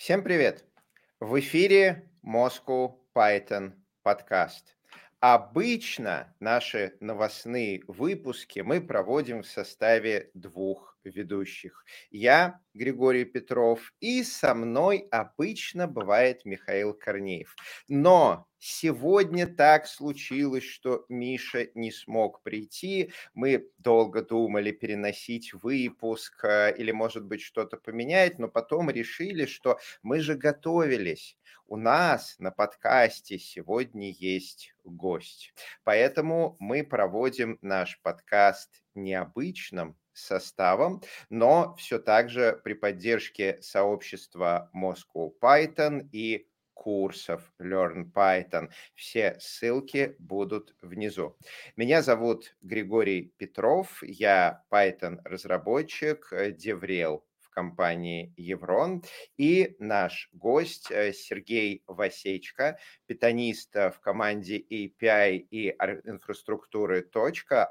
Всем привет! В эфире Moscow Python подкаст. Обычно наши новостные выпуски мы проводим в составе двух ведущих. Я, Григорий Петров, и со мной обычно бывает Михаил Корнеев. Но сегодня так случилось, что Миша не смог прийти. Мы долго думали переносить выпуск э, или, может быть, что-то поменять, но потом решили, что мы же готовились у нас на подкасте сегодня есть гость. Поэтому мы проводим наш подкаст необычным составом, но все так же при поддержке сообщества Moscow Python и курсов Learn Python. Все ссылки будут внизу. Меня зовут Григорий Петров, я Python-разработчик, Деврел компании Еврон. И наш гость э, Сергей Васечко, питанист в команде API и инфраструктуры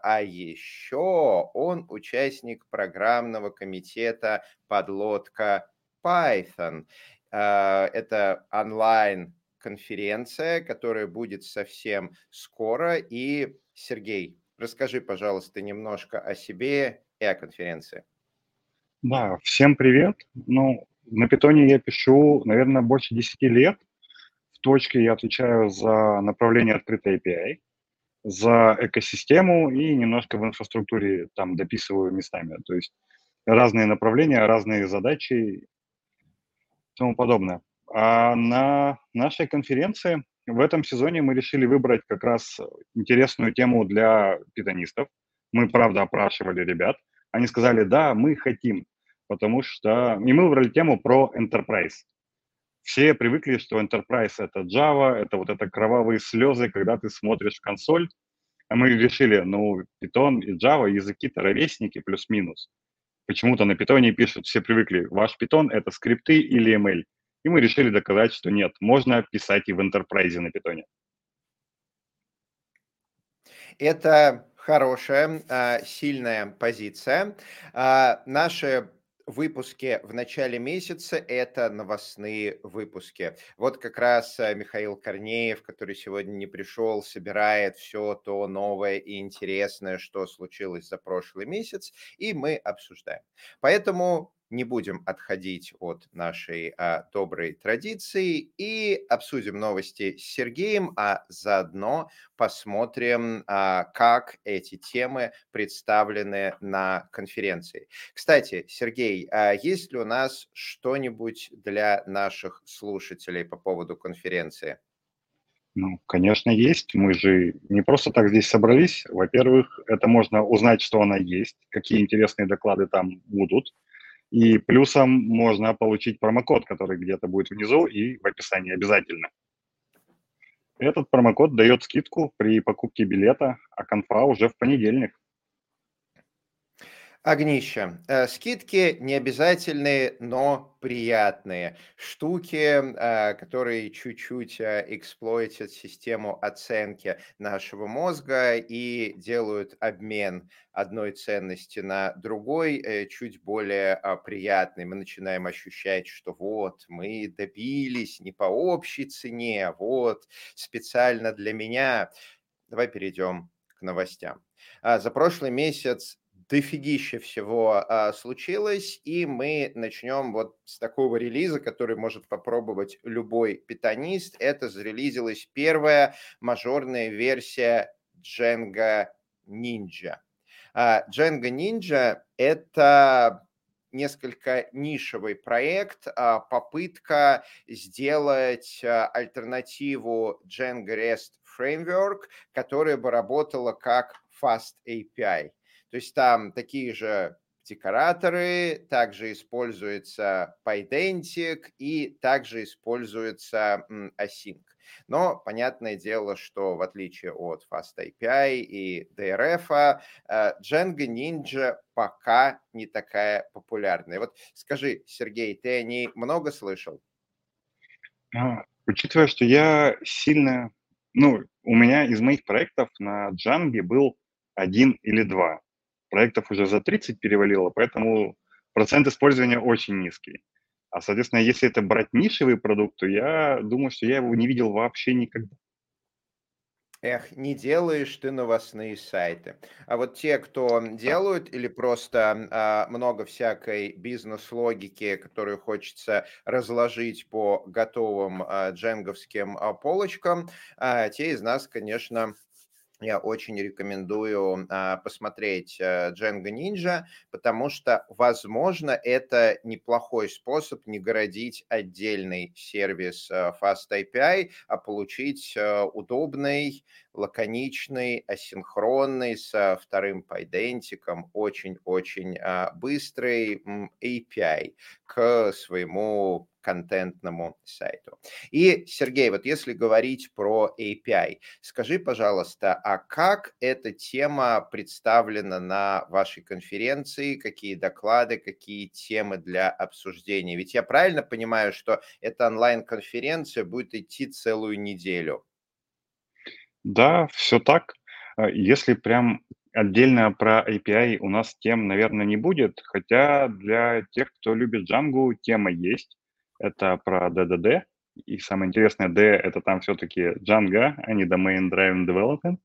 а еще он участник программного комитета «Подлодка Python». Э, это онлайн конференция, которая будет совсем скоро. И, Сергей, расскажи, пожалуйста, немножко о себе и о конференции. Да, всем привет. Ну, на питоне я пишу, наверное, больше 10 лет. В точке я отвечаю за направление открытой API, за экосистему и немножко в инфраструктуре там дописываю местами. То есть разные направления, разные задачи и тому подобное. А на нашей конференции в этом сезоне мы решили выбрать как раз интересную тему для питонистов. Мы, правда, опрашивали ребят – они сказали, да, мы хотим, потому что... И мы выбрали тему про Enterprise. Все привыкли, что Enterprise — это Java, это вот это кровавые слезы, когда ты смотришь в консоль. А мы решили, ну, Python и Java — языки-то ровесники плюс-минус. Почему-то на Python пишут, все привыкли, ваш Python — это скрипты или ML. И мы решили доказать, что нет, можно писать и в Enterprise на Python. Это хорошая, а, сильная позиция. А, наши выпуски в начале месяца – это новостные выпуски. Вот как раз а, Михаил Корнеев, который сегодня не пришел, собирает все то новое и интересное, что случилось за прошлый месяц, и мы обсуждаем. Поэтому не будем отходить от нашей а, доброй традиции и обсудим новости с Сергеем, а заодно посмотрим, а, как эти темы представлены на конференции. Кстати, Сергей, а есть ли у нас что-нибудь для наших слушателей по поводу конференции? Ну, конечно, есть. Мы же не просто так здесь собрались. Во-первых, это можно узнать, что она есть, какие интересные доклады там будут. И плюсом можно получить промокод, который где-то будет внизу и в описании обязательно. Этот промокод дает скидку при покупке билета, а конфа уже в понедельник. Огнище. Э, скидки не обязательные, но приятные. Штуки, э, которые чуть-чуть э, эксплойтят систему оценки нашего мозга и делают обмен одной ценности на другой чуть более а, приятный. Мы начинаем ощущать, что вот мы добились не по общей цене, вот специально для меня. Давай перейдем к новостям. А, за прошлый месяц дофигища всего а, случилось, и мы начнем вот с такого релиза, который может попробовать любой питанист. Это зарелизилась первая мажорная версия Django Ninja. А, Django Ninja – это несколько нишевый проект, а, попытка сделать а, альтернативу Django REST Framework, которая бы работала как Fast API. То есть там такие же декораторы, также используется PyDentic и также используется Async. Но понятное дело, что в отличие от FastAPI и DRF, э, Django Ninja пока не такая популярная. Вот скажи, Сергей, ты о ней много слышал? А, учитывая, что я сильно... Ну, у меня из моих проектов на Django был один или два проектов уже за 30 перевалило, поэтому процент использования очень низкий. А, соответственно, если это брать нишевый продукт, то я думаю, что я его не видел вообще никогда. Эх, не делаешь ты новостные сайты. А вот те, кто делают или просто а, много всякой бизнес-логики, которую хочется разложить по готовым а, дженговским а, полочкам, а, те из нас, конечно, я очень рекомендую а, посмотреть а, Django Ninja, потому что, возможно, это неплохой способ не городить отдельный сервис а, Fast API, а получить а, удобный, лаконичный, асинхронный, со вторым пайдентиком, очень-очень а, быстрый API к своему контентному сайту. И, Сергей, вот если говорить про API, скажи, пожалуйста, а как эта тема представлена на вашей конференции, какие доклады, какие темы для обсуждения? Ведь я правильно понимаю, что эта онлайн-конференция будет идти целую неделю? Да, все так. А, если прям отдельно про API у нас тем, наверное, не будет, хотя для тех, кто любит Django, тема есть. Это про DDD. И самое интересное, D — это там все-таки Django, а не Domain Driven Development.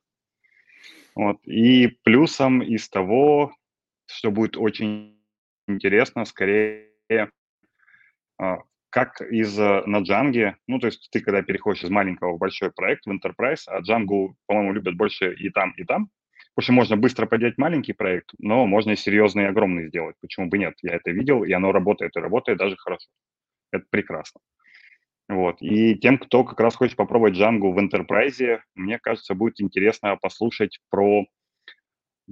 Вот. И плюсом из того, что будет очень интересно, скорее, а, как из э, на Django, ну, то есть ты когда переходишь из маленького в большой проект, в Enterprise, а Django, по-моему, любят больше и там, и там, потому что можно быстро поднять маленький проект, но можно и серьезный, и огромный сделать. Почему бы нет? Я это видел, и оно работает, и работает даже хорошо. Это прекрасно. Вот. И тем, кто как раз хочет попробовать Django в Enterprise, мне кажется, будет интересно послушать про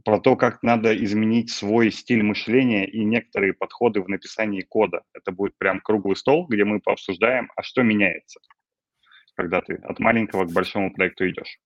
про то, как надо изменить свой стиль мышления и некоторые подходы в написании кода. Это будет прям круглый стол, где мы пообсуждаем, а что меняется, когда ты от маленького к большому проекту идешь.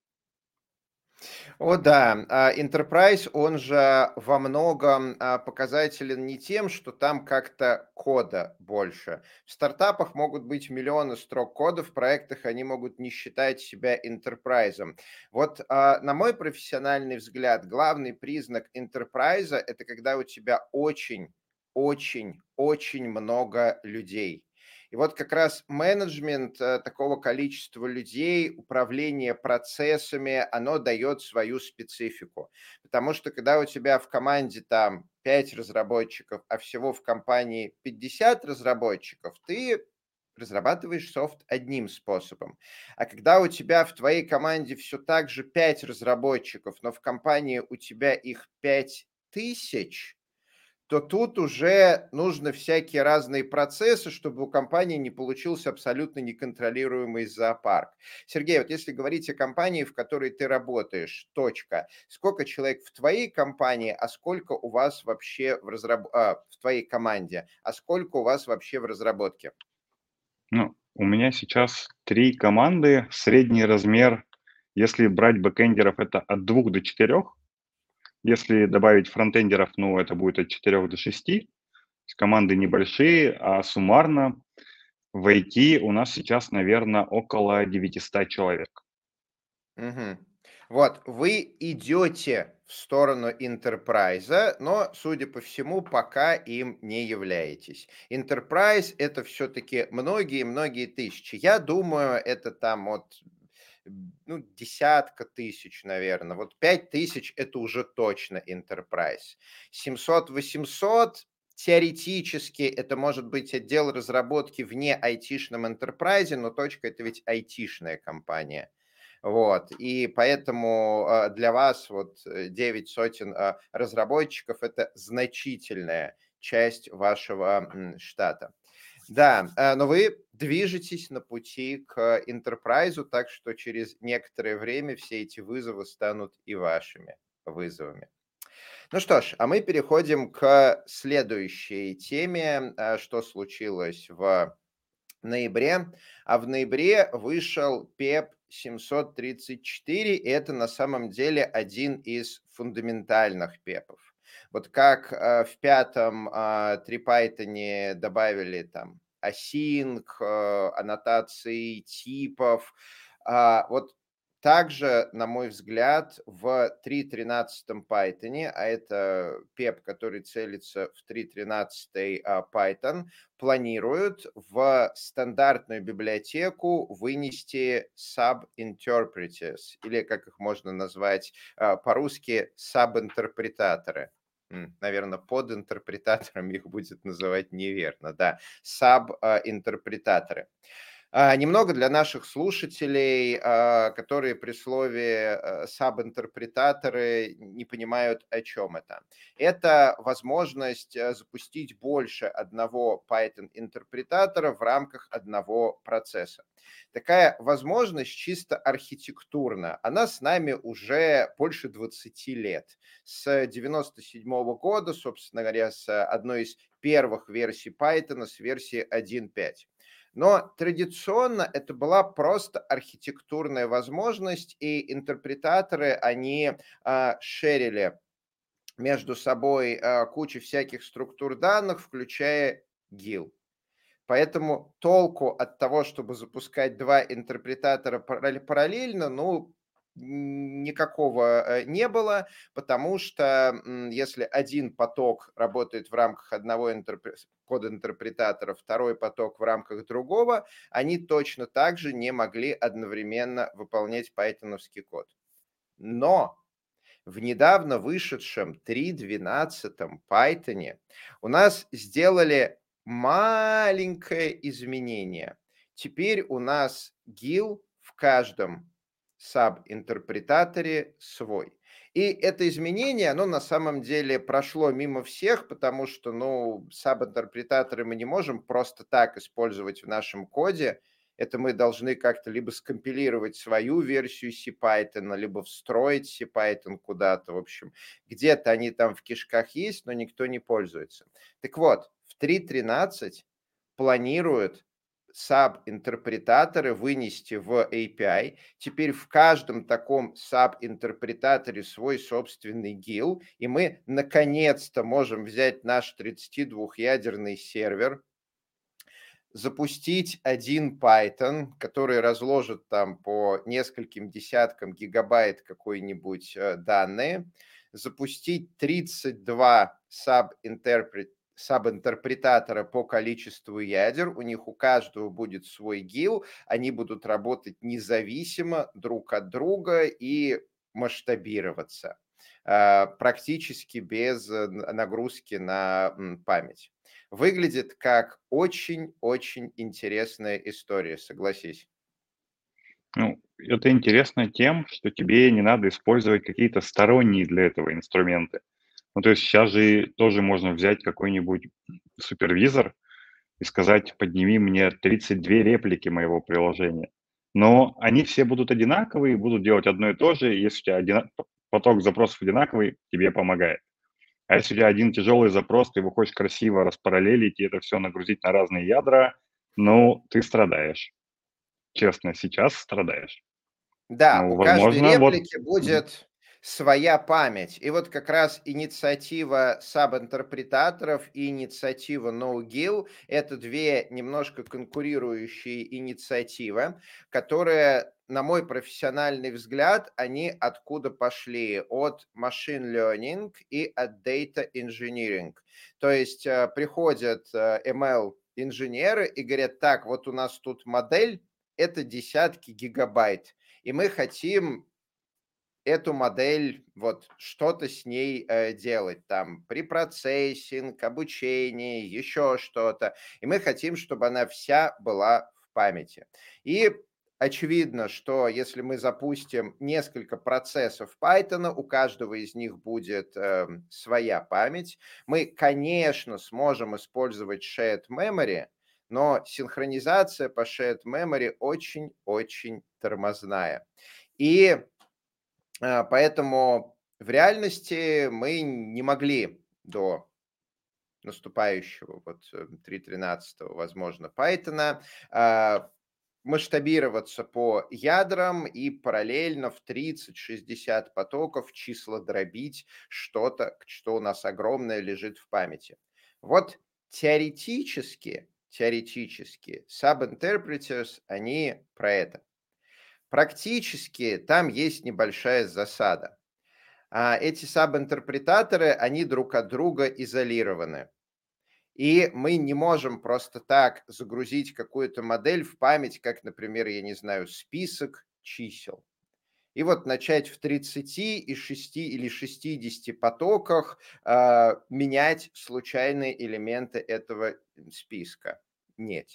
О да, а, Enterprise, он же во многом а, показателен не тем, что там как-то кода больше. В стартапах могут быть миллионы строк кода, в проектах они могут не считать себя Enterprise. Вот а, на мой профессиональный взгляд, главный признак Enterprise – это когда у тебя очень, очень, очень много людей. И вот как раз менеджмент э, такого количества людей, управление процессами, оно дает свою специфику. Потому что когда у тебя в команде там 5 разработчиков, а всего в компании 50 разработчиков, ты разрабатываешь софт одним способом. А когда у тебя в твоей команде все так же 5 разработчиков, но в компании у тебя их 5 тысяч, то тут уже нужно всякие разные процессы, чтобы у компании не получился абсолютно неконтролируемый зоопарк. Сергей, вот если говорить о компании, в которой ты работаешь, точка, сколько человек в твоей компании, а сколько у вас вообще в, разраб... а, в твоей команде, а сколько у вас вообще в разработке? Ну, у меня сейчас три команды, средний размер, если брать бэкэндеров, это от двух до четырех, если добавить фронтендеров, ну, это будет от 4 до 6. Команды небольшие, а суммарно в IT у нас сейчас, наверное, около 900 человек. Угу. Вот, вы идете в сторону Enterprise, но, судя по всему, пока им не являетесь. Enterprise – это все-таки многие-многие тысячи. Я думаю, это там от ну, десятка тысяч, наверное. Вот 5 тысяч – это уже точно Enterprise. 700-800 теоретически это может быть отдел разработки вне айтишном enterprise, но точка это ведь айтишная компания. Вот, и поэтому а, для вас вот 9 э, сотен а, разработчиков – это значительная часть вашего штата. Да, э, но вы движетесь на пути к enterprise, так что через некоторое время все эти вызовы станут и вашими вызовами. Ну что ж, а мы переходим к следующей теме, э, что случилось в ноябре. А в ноябре вышел PEP 734, и это на самом деле один из фундаментальных пепов. Вот как э, в пятом э, TreePython добавили там async, э, аннотации типов, а, вот также, на мой взгляд, в 3.13 Python, а это PEP, который целится в 3.13 а, Python, планируют в стандартную библиотеку вынести sub-interpreters, или как их можно назвать а, по-русски, sub-интерпретаторы наверное, под интерпретатором их будет называть неверно, да, саб-интерпретаторы. А, немного для наших слушателей, а, которые при слове э, саб-интерпретаторы не понимают, о чем это. Это возможность э, запустить больше одного Python-интерпретатора в рамках одного процесса. Такая возможность чисто архитектурно, она с нами уже больше 20 лет. С 97 года, собственно говоря, с одной из первых версий Python, с версии 1.5. Но традиционно это была просто архитектурная возможность, и интерпретаторы, они а, шерили между собой а, кучу всяких структур данных, включая GIL. Поэтому толку от того, чтобы запускать два интерпретатора параллельно, ну, никакого э, не было, потому что если один поток работает в рамках одного подинтерпретатора, второй поток в рамках другого, они точно так же не могли одновременно выполнять пайтоновский код. Но в недавно вышедшем 3.12 Python у нас сделали маленькое изменение. Теперь у нас GIL в каждом саб-интерпретаторе свой. И это изменение, оно на самом деле прошло мимо всех, потому что, ну, саб-интерпретаторы мы не можем просто так использовать в нашем коде. Это мы должны как-то либо скомпилировать свою версию CPython, либо встроить CPython куда-то. В общем, где-то они там в кишках есть, но никто не пользуется. Так вот, в 3.13 планируют саб-интерпретаторы вынести в API. Теперь в каждом таком саб-интерпретаторе свой собственный гил, и мы наконец-то можем взять наш 32-ядерный сервер, запустить один Python, который разложит там по нескольким десяткам гигабайт какой-нибудь э, данные, запустить 32 саб-интерпрет саб-интерпретатора по количеству ядер, у них у каждого будет свой гил, они будут работать независимо друг от друга и масштабироваться а, практически без э, нагрузки на память. Выглядит как очень-очень интересная история, согласись. Ну, это интересно тем, что тебе не надо использовать какие-то сторонние для этого инструменты. Ну, то есть сейчас же тоже можно взять какой-нибудь супервизор и сказать, подними мне 32 реплики моего приложения. Но они все будут одинаковые, будут делать одно и то же. Если у тебя один, поток запросов одинаковый, тебе помогает. А если у тебя один тяжелый запрос, ты его хочешь красиво распараллелить и это все нагрузить на разные ядра, ну, ты страдаешь. Честно, сейчас страдаешь. Да, ну, у возможно, каждой реплики вот... будет своя память. И вот как раз инициатива саб-интерпретаторов и инициатива NoGill – это две немножко конкурирующие инициативы, которые, на мой профессиональный взгляд, они откуда пошли? От machine learning и от data engineering. То есть э, приходят э, ML-инженеры и говорят, так, вот у нас тут модель, это десятки гигабайт, и мы хотим эту модель, вот что-то с ней э, делать, там, препроцессинг, обучение, еще что-то. И мы хотим, чтобы она вся была в памяти. И очевидно, что если мы запустим несколько процессов Python, у каждого из них будет э, своя память. Мы, конечно, сможем использовать shared memory, но синхронизация по shared memory очень-очень тормозная. И поэтому в реальности мы не могли до наступающего вот 3.13, э, возможно, Python, а, масштабироваться по ядрам и параллельно в 30-60 потоков числа дробить что-то, что у нас огромное лежит в памяти. Вот теоретически, теоретически, sub-interpreters, они про это. Практически там есть небольшая засада. А эти саб-интерпретаторы, они друг от друга изолированы. И мы не можем просто так загрузить какую-то модель в память, как, например, я не знаю, список чисел. И вот начать в 30 и 6 или 60 потоках э, менять случайные элементы этого списка. Нет.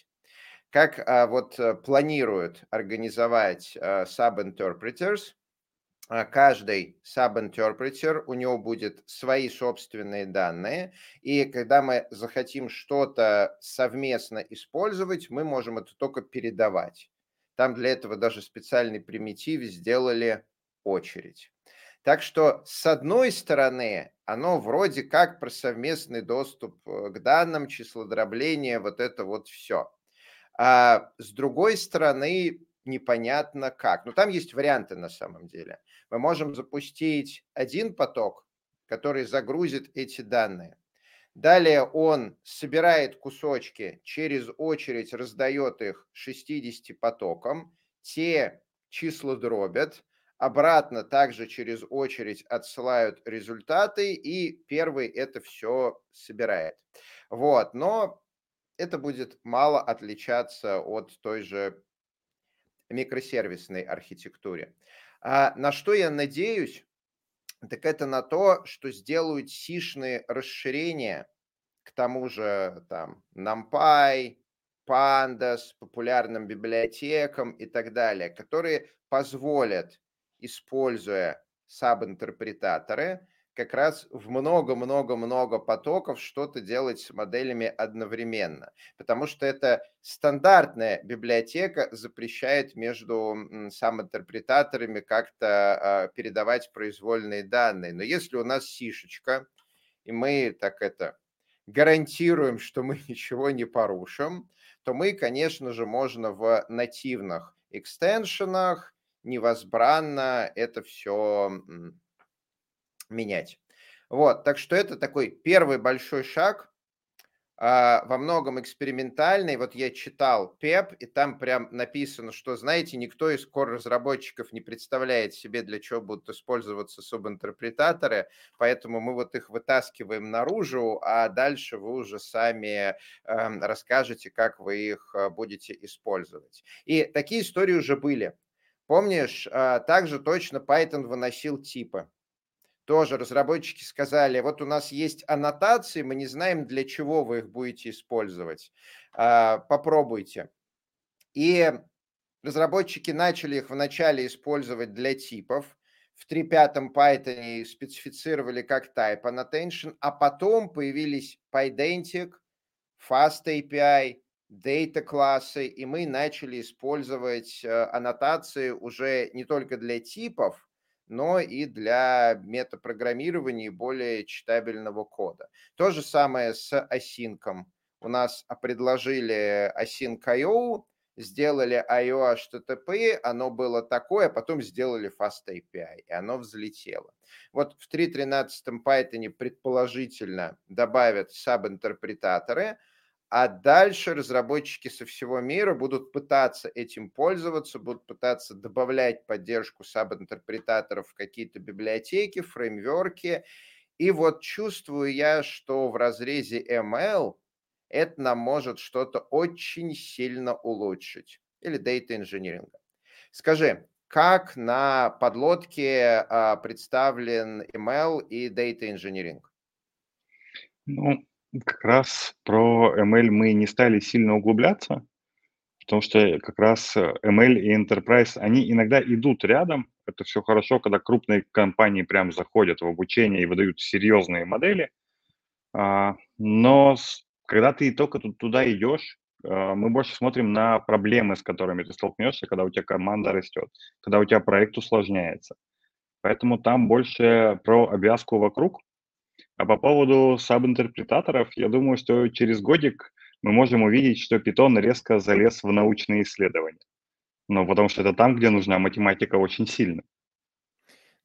Как э, вот э, планируют организовать э, sub-interpreters – а, каждый sub-interpreter, у него будет свои собственные данные, и когда мы захотим что-то совместно использовать, мы можем это только передавать. Там для этого даже специальный примитив сделали очередь. Так что, с одной стороны, оно вроде как про совместный доступ э, к данным, числодробление, вот это вот все. А с другой стороны, непонятно как. Но там есть варианты на самом деле. Мы можем запустить один поток, который загрузит эти данные. Далее он собирает кусочки, через очередь раздает их 60 потокам, те числа дробят, обратно также через очередь отсылают результаты, и первый это все собирает. Вот, но это будет мало отличаться от той же микросервисной архитектуре. А на что я надеюсь, так это на то, что сделают сишные расширения к тому же там NumPy, Pandas, популярным библиотекам и так далее, которые позволят, используя саб-интерпретаторы, как раз в много-много-много потоков что-то делать с моделями одновременно. Потому что это стандартная библиотека запрещает между сам-интерпретаторами как-то а, передавать произвольные данные. Но если у нас сишечка, и мы так это гарантируем, что мы ничего не порушим, то мы, конечно же, можно в нативных экстеншенах невозбранно это все менять. Вот, так что это такой первый большой шаг, а, во многом экспериментальный. Вот я читал PEP, и там прям написано, что, знаете, никто из core-разработчиков не представляет себе, для чего будут использоваться субинтерпретаторы, поэтому мы вот их вытаскиваем наружу, а дальше вы уже сами э, расскажете, как вы их э, будете использовать. И такие истории уже были. Помнишь, э, также точно Python выносил типы тоже разработчики сказали, вот у нас есть аннотации, мы не знаем, для чего вы их будете использовать. А, попробуйте. И разработчики начали их вначале использовать для типов. В 3.5 Python специфицировали как type annotation, а потом появились Pydantic, Fast API, data классы, и мы начали использовать э, аннотации уже не только для типов, но и для метапрограммирования более читабельного кода. То же самое с async. У нас предложили async.io, сделали IO HTTP, оно было такое, а потом сделали Fast API, и оно взлетело. Вот в 3.13 Python предположительно добавят саб-интерпретаторы – а дальше разработчики со всего мира будут пытаться этим пользоваться, будут пытаться добавлять поддержку саб-интерпретаторов в какие-то библиотеки, фреймворки. И вот чувствую я, что в разрезе ML это нам может что-то очень сильно улучшить. Или data engineering. Скажи, как на подлодке а, представлен ML и data engineering? Ну, как раз про ML мы не стали сильно углубляться, потому что как раз э, ML и Enterprise, они иногда идут рядом. Это все хорошо, когда крупные компании прям заходят в обучение и выдают серьезные модели. А, но когда ты только туда идешь, а, мы больше смотрим на проблемы, с которыми ты столкнешься, когда у тебя команда растет, когда у тебя проект усложняется. Поэтому там больше про обвязку вокруг, а по поводу саб-интерпретаторов, я думаю, что через годик мы можем увидеть, что Python резко залез в научные исследования. Ну, потому что это там, где нужна математика очень сильно.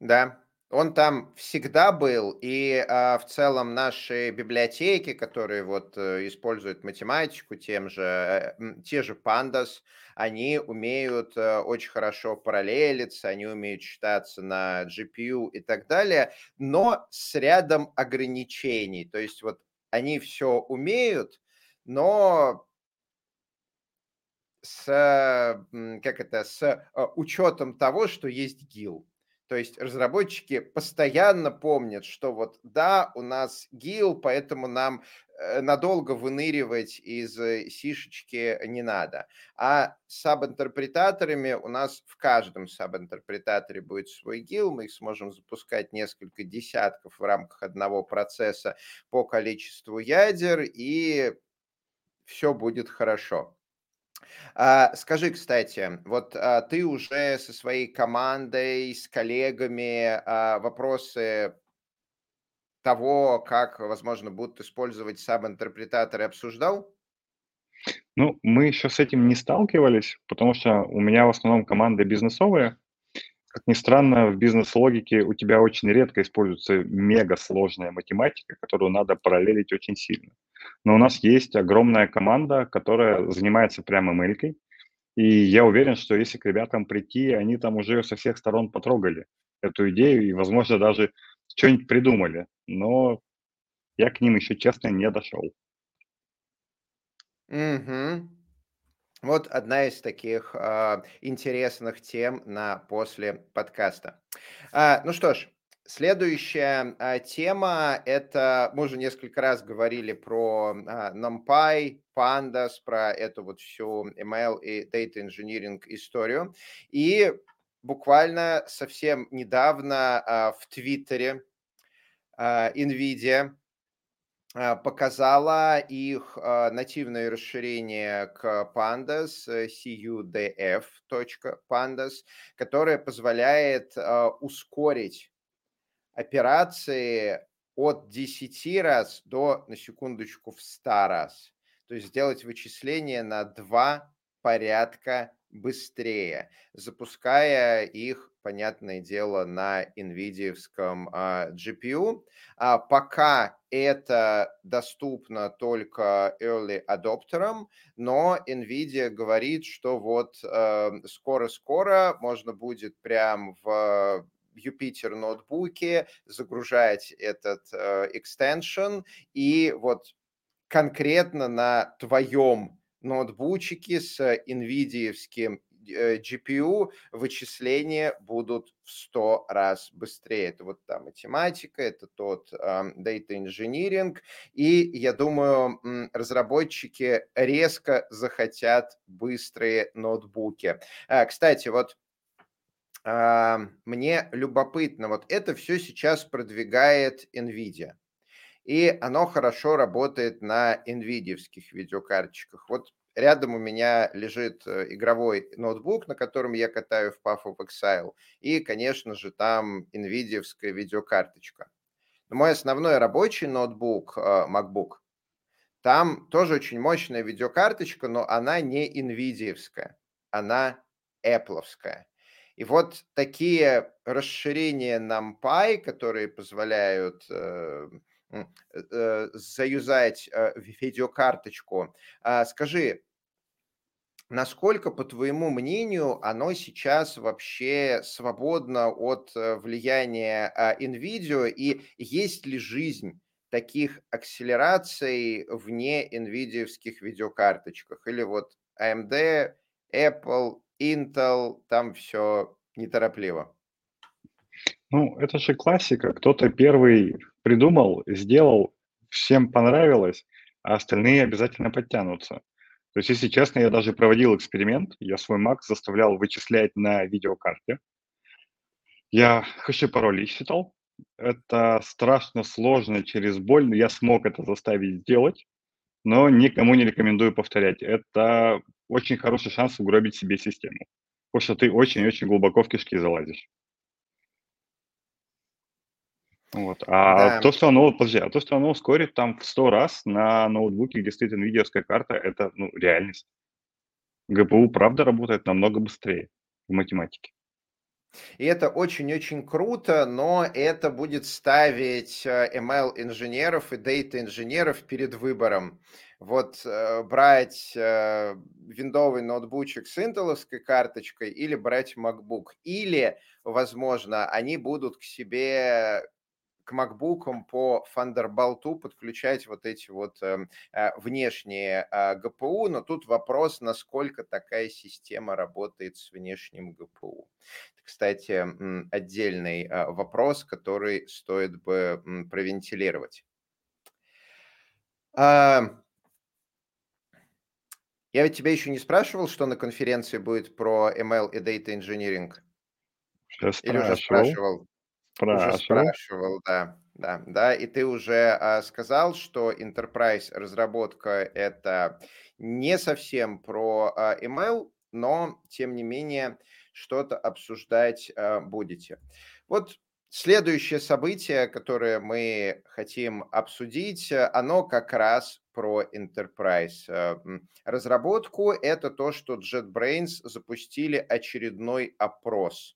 Да, Он там всегда был, и а, в целом наши библиотеки, которые вот э, используют математику, тем же, э, те же Pandas, они умеют э, очень хорошо параллелиться, они умеют считаться на GPU и так далее, но с рядом ограничений. То есть вот они все умеют, но с, как это, с учетом того, что есть гил. То есть разработчики постоянно помнят, что вот да, у нас гил, поэтому нам э, надолго выныривать из э, сишечки не надо. А с саб-интерпретаторами у нас в каждом саб-интерпретаторе будет свой гил, мы их сможем запускать несколько десятков в рамках одного процесса по количеству ядер, и все будет хорошо. А, скажи, кстати, вот а, ты уже со своей командой, с коллегами а, вопросы того, как, возможно, будут использовать саб-интерпретаторы, обсуждал? Ну, мы еще с этим не сталкивались, потому что у меня в основном команда бизнесовая. Как ни странно, в бизнес-логике у тебя очень редко используется мега сложная математика, которую надо параллелить очень сильно. Но у нас есть огромная команда, которая занимается прямо ML. И я уверен, что если к ребятам прийти, они там уже со всех сторон потрогали эту идею и, возможно, даже что-нибудь придумали. Но я к ним еще, честно, не дошел. Угу. Вот одна из таких а, интересных тем на после подкаста. А, ну что ж, Следующая а, тема – это, мы уже несколько раз говорили про а, NumPy, Pandas, про эту вот всю ML и Data Engineering историю. И буквально совсем недавно а, в Твиттере а, NVIDIA показала их а, нативное расширение к Pandas, cudf.pandas, которое позволяет а, ускорить операции от 10 раз до, на секундочку, в 100 раз. То есть сделать вычисления на два порядка быстрее, запуская их, понятное дело, на NVIDIA а, GPU. А пока это доступно только early адоптерам, но NVIDIA говорит, что вот э, скоро-скоро можно будет прям в Юпитер ноутбуке, загружать этот э, extension, и вот конкретно на твоем ноутбучике с NVIDIA э, GPU вычисления будут в 100 раз быстрее. Это вот та математика, это тот э, data engineering. И я думаю, разработчики резко захотят быстрые ноутбуки. А, кстати, вот мне любопытно, вот это все сейчас продвигает NVIDIA. И оно хорошо работает на nvidia видеокарточках. Вот рядом у меня лежит э, игровой ноутбук, на котором я катаю в Path of Exile. И, конечно же, там nvidia видеокарточка. Но мой основной рабочий ноутбук, э, MacBook, там тоже очень мощная видеокарточка, но она не nvidia она Apple. -овская. И вот такие расширения NumPy, которые позволяют э, э, заюзать э, видеокарточку. А скажи, насколько, по твоему мнению, оно сейчас вообще свободно от э, влияния а, NVIDIA, и есть ли жизнь таких акселераций вне NVIDIA видеокарточках? Или вот AMD, Apple Intel, там все неторопливо. Ну, это же классика. Кто-то первый придумал, сделал, всем понравилось, а остальные обязательно подтянутся. То есть, если честно, я даже проводил эксперимент. Я свой Mac заставлял вычислять на видеокарте. Я хэши пароли считал. Это страшно сложно через боль, я смог это заставить сделать, но никому не рекомендую повторять. Это очень хороший шанс угробить себе систему, потому что ты очень-очень глубоко в кишки залазишь. Вот. А да. то, что оно, подожди, а то, что оно ускорит там в 100 раз на ноутбуке, где стоит NVIDIA карта, это ну, реальность. ГПУ, правда, работает намного быстрее в математике. И это очень-очень круто, но это будет ставить ML-инженеров и дейта-инженеров перед выбором. Вот э, брать э, виндовый ноутбучик с интеловской карточкой или брать MacBook. Или, возможно, они будут к себе к MacBook по Thunderbolt подключать вот эти вот э, э, внешние э, GPU, но тут вопрос, насколько такая система работает с внешним GPU. Кстати, отдельный э, вопрос, который стоит бы провентилировать. А, я ведь тебя еще не спрашивал, что на конференции будет про ML и Data Engineering. Сейчас Или уже спрашивал? Спрашивал. Уже спрашивал, да. Да, да, и ты уже а, сказал, что enterprise разработка это не совсем про а, email, но тем не менее что-то обсуждать а, будете. Вот следующее событие, которое мы хотим обсудить, оно как раз про enterprise а, разработку. Это то, что JetBrains запустили очередной опрос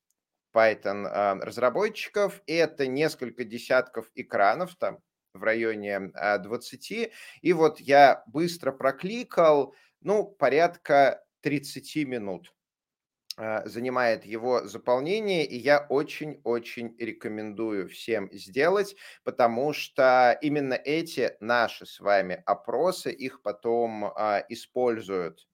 Python а, разработчиков. Это несколько десятков экранов, там в районе 20. А, и вот я быстро прокликал, ну, порядка 30 минут а, занимает его заполнение, и я очень-очень рекомендую всем сделать, потому что именно эти наши с вами опросы, их потом используют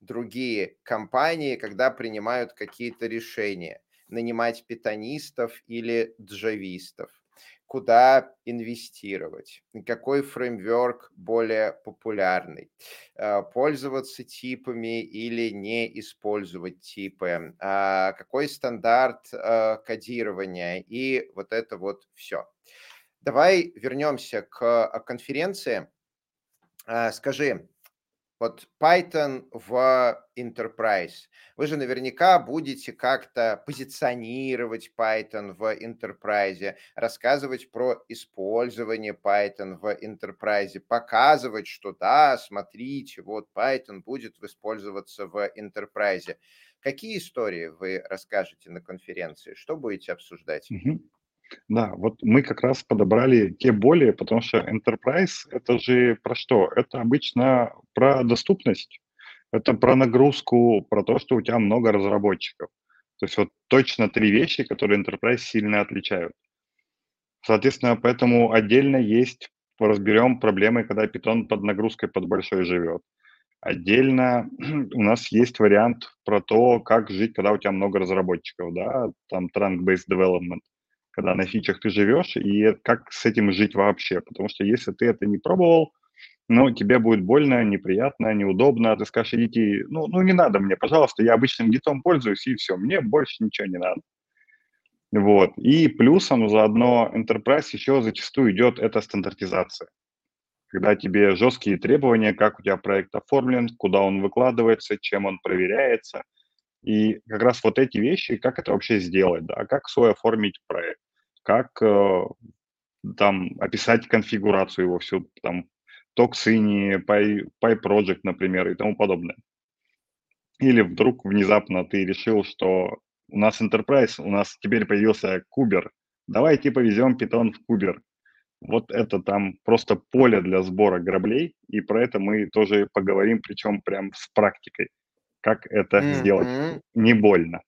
другие компании, когда принимают какие-то решения нанимать питонистов или джавистов, куда инвестировать, какой фреймворк более популярный, э, пользоваться типами или не использовать типы, а, какой стандарт э, кодирования? И вот это вот все. Давай вернемся к конференции. А, скажи, вот Python в Enterprise. Вы же наверняка будете как-то позиционировать Python в Enterprise, рассказывать про использование Python в Enterprise, показывать, что да, смотрите, вот Python будет использоваться в Enterprise. Какие истории вы расскажете на конференции? Что будете обсуждать? Угу. Да, вот мы как раз подобрали те боли, потому что enterprise это же про что? Это обычно про доступность, это про нагрузку, про то, что у тебя много разработчиков. То есть вот точно три вещи, которые enterprise сильно отличают. Соответственно, поэтому отдельно есть, разберем проблемы, когда питон под нагрузкой под большой живет. Отдельно у нас есть вариант про то, как жить, когда у тебя много разработчиков, да, там trunk-based development когда на фичах ты живешь, и как с этим жить вообще. Потому что если ты это не пробовал, ну, тебе будет больно, неприятно, неудобно, ты скажешь, идите, ну, ну, не надо мне, пожалуйста, я обычным гитом пользуюсь, и все, мне больше ничего не надо. Вот. И плюсом заодно Enterprise еще зачастую идет эта стандартизация. Когда тебе жесткие требования, как у тебя проект оформлен, куда он выкладывается, чем он проверяется. И как раз вот эти вещи, как это вообще сделать, да, как свой оформить проект как э, там описать конфигурацию его всю, там, Toxini, Py, PyProject, например, и тому подобное. Или вдруг внезапно ты решил, что у нас Enterprise, у нас теперь появился Кубер, давайте повезем Python в Кубер. Вот это там просто поле для сбора граблей, и про это мы тоже поговорим, причем прям с практикой, как это mm-hmm. сделать не больно.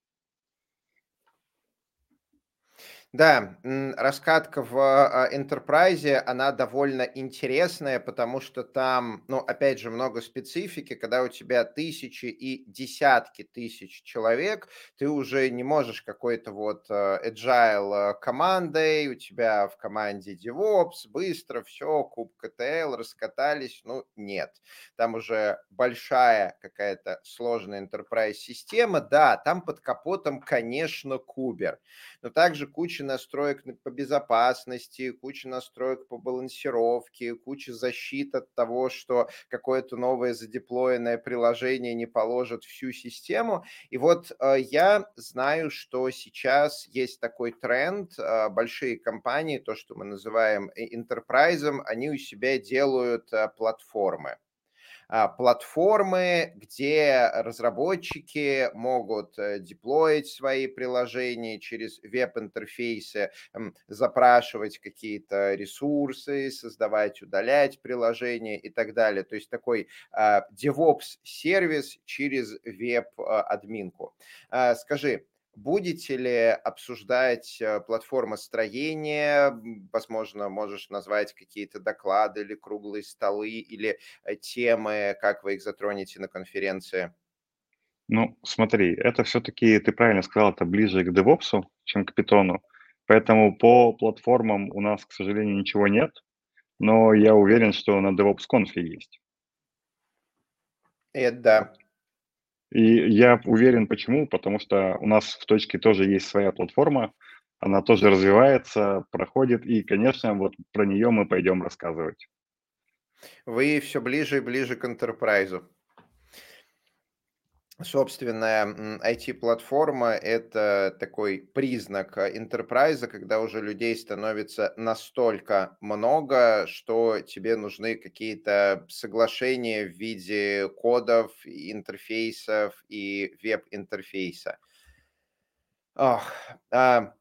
Да, раскатка в а, Enterprise, она довольно интересная, потому что там, ну, опять же, много специфики, когда у тебя тысячи и десятки тысяч человек, ты уже не можешь какой-то вот а, agile а, командой, у тебя в команде DevOps, быстро все, куб КТЛ, раскатались, ну, нет. Там уже большая какая-то сложная Enterprise система, да, там под капотом, конечно, кубер, но также куча настроек по безопасности, куча настроек по балансировке, куча защит от того, что какое-то новое задеплоенное приложение не положит всю систему. И вот э, я знаю, что сейчас есть такой тренд, э, большие компании, то, что мы называем enterprise, они у себя делают э, платформы платформы, где разработчики могут э, деплоить свои приложения через веб-интерфейсы, запрашивать какие-то ресурсы, создавать, удалять приложения и так далее. То есть такой а, DevOps-сервис через веб-админку. Скажи, Будете ли обсуждать э, платформостроение? Возможно, можешь назвать какие-то доклады или круглые столы, или э, темы, как вы их затронете на конференции? Ну, смотри, это все-таки, ты правильно сказал, это ближе к DevOps, чем к Python. Поэтому по платформам у нас, к сожалению, ничего нет, но я уверен, что на DevOps Conf есть. Это да. И я уверен, почему, потому что у нас в точке тоже есть своя платформа, она тоже развивается, проходит, и, конечно, вот про нее мы пойдем рассказывать. Вы все ближе и ближе к enterprise собственная IT-платформа– это такой признак enterprise, когда уже людей становится настолько много, что тебе нужны какие-то соглашения в виде кодов, интерфейсов и веб-интерфейса. Ох, а,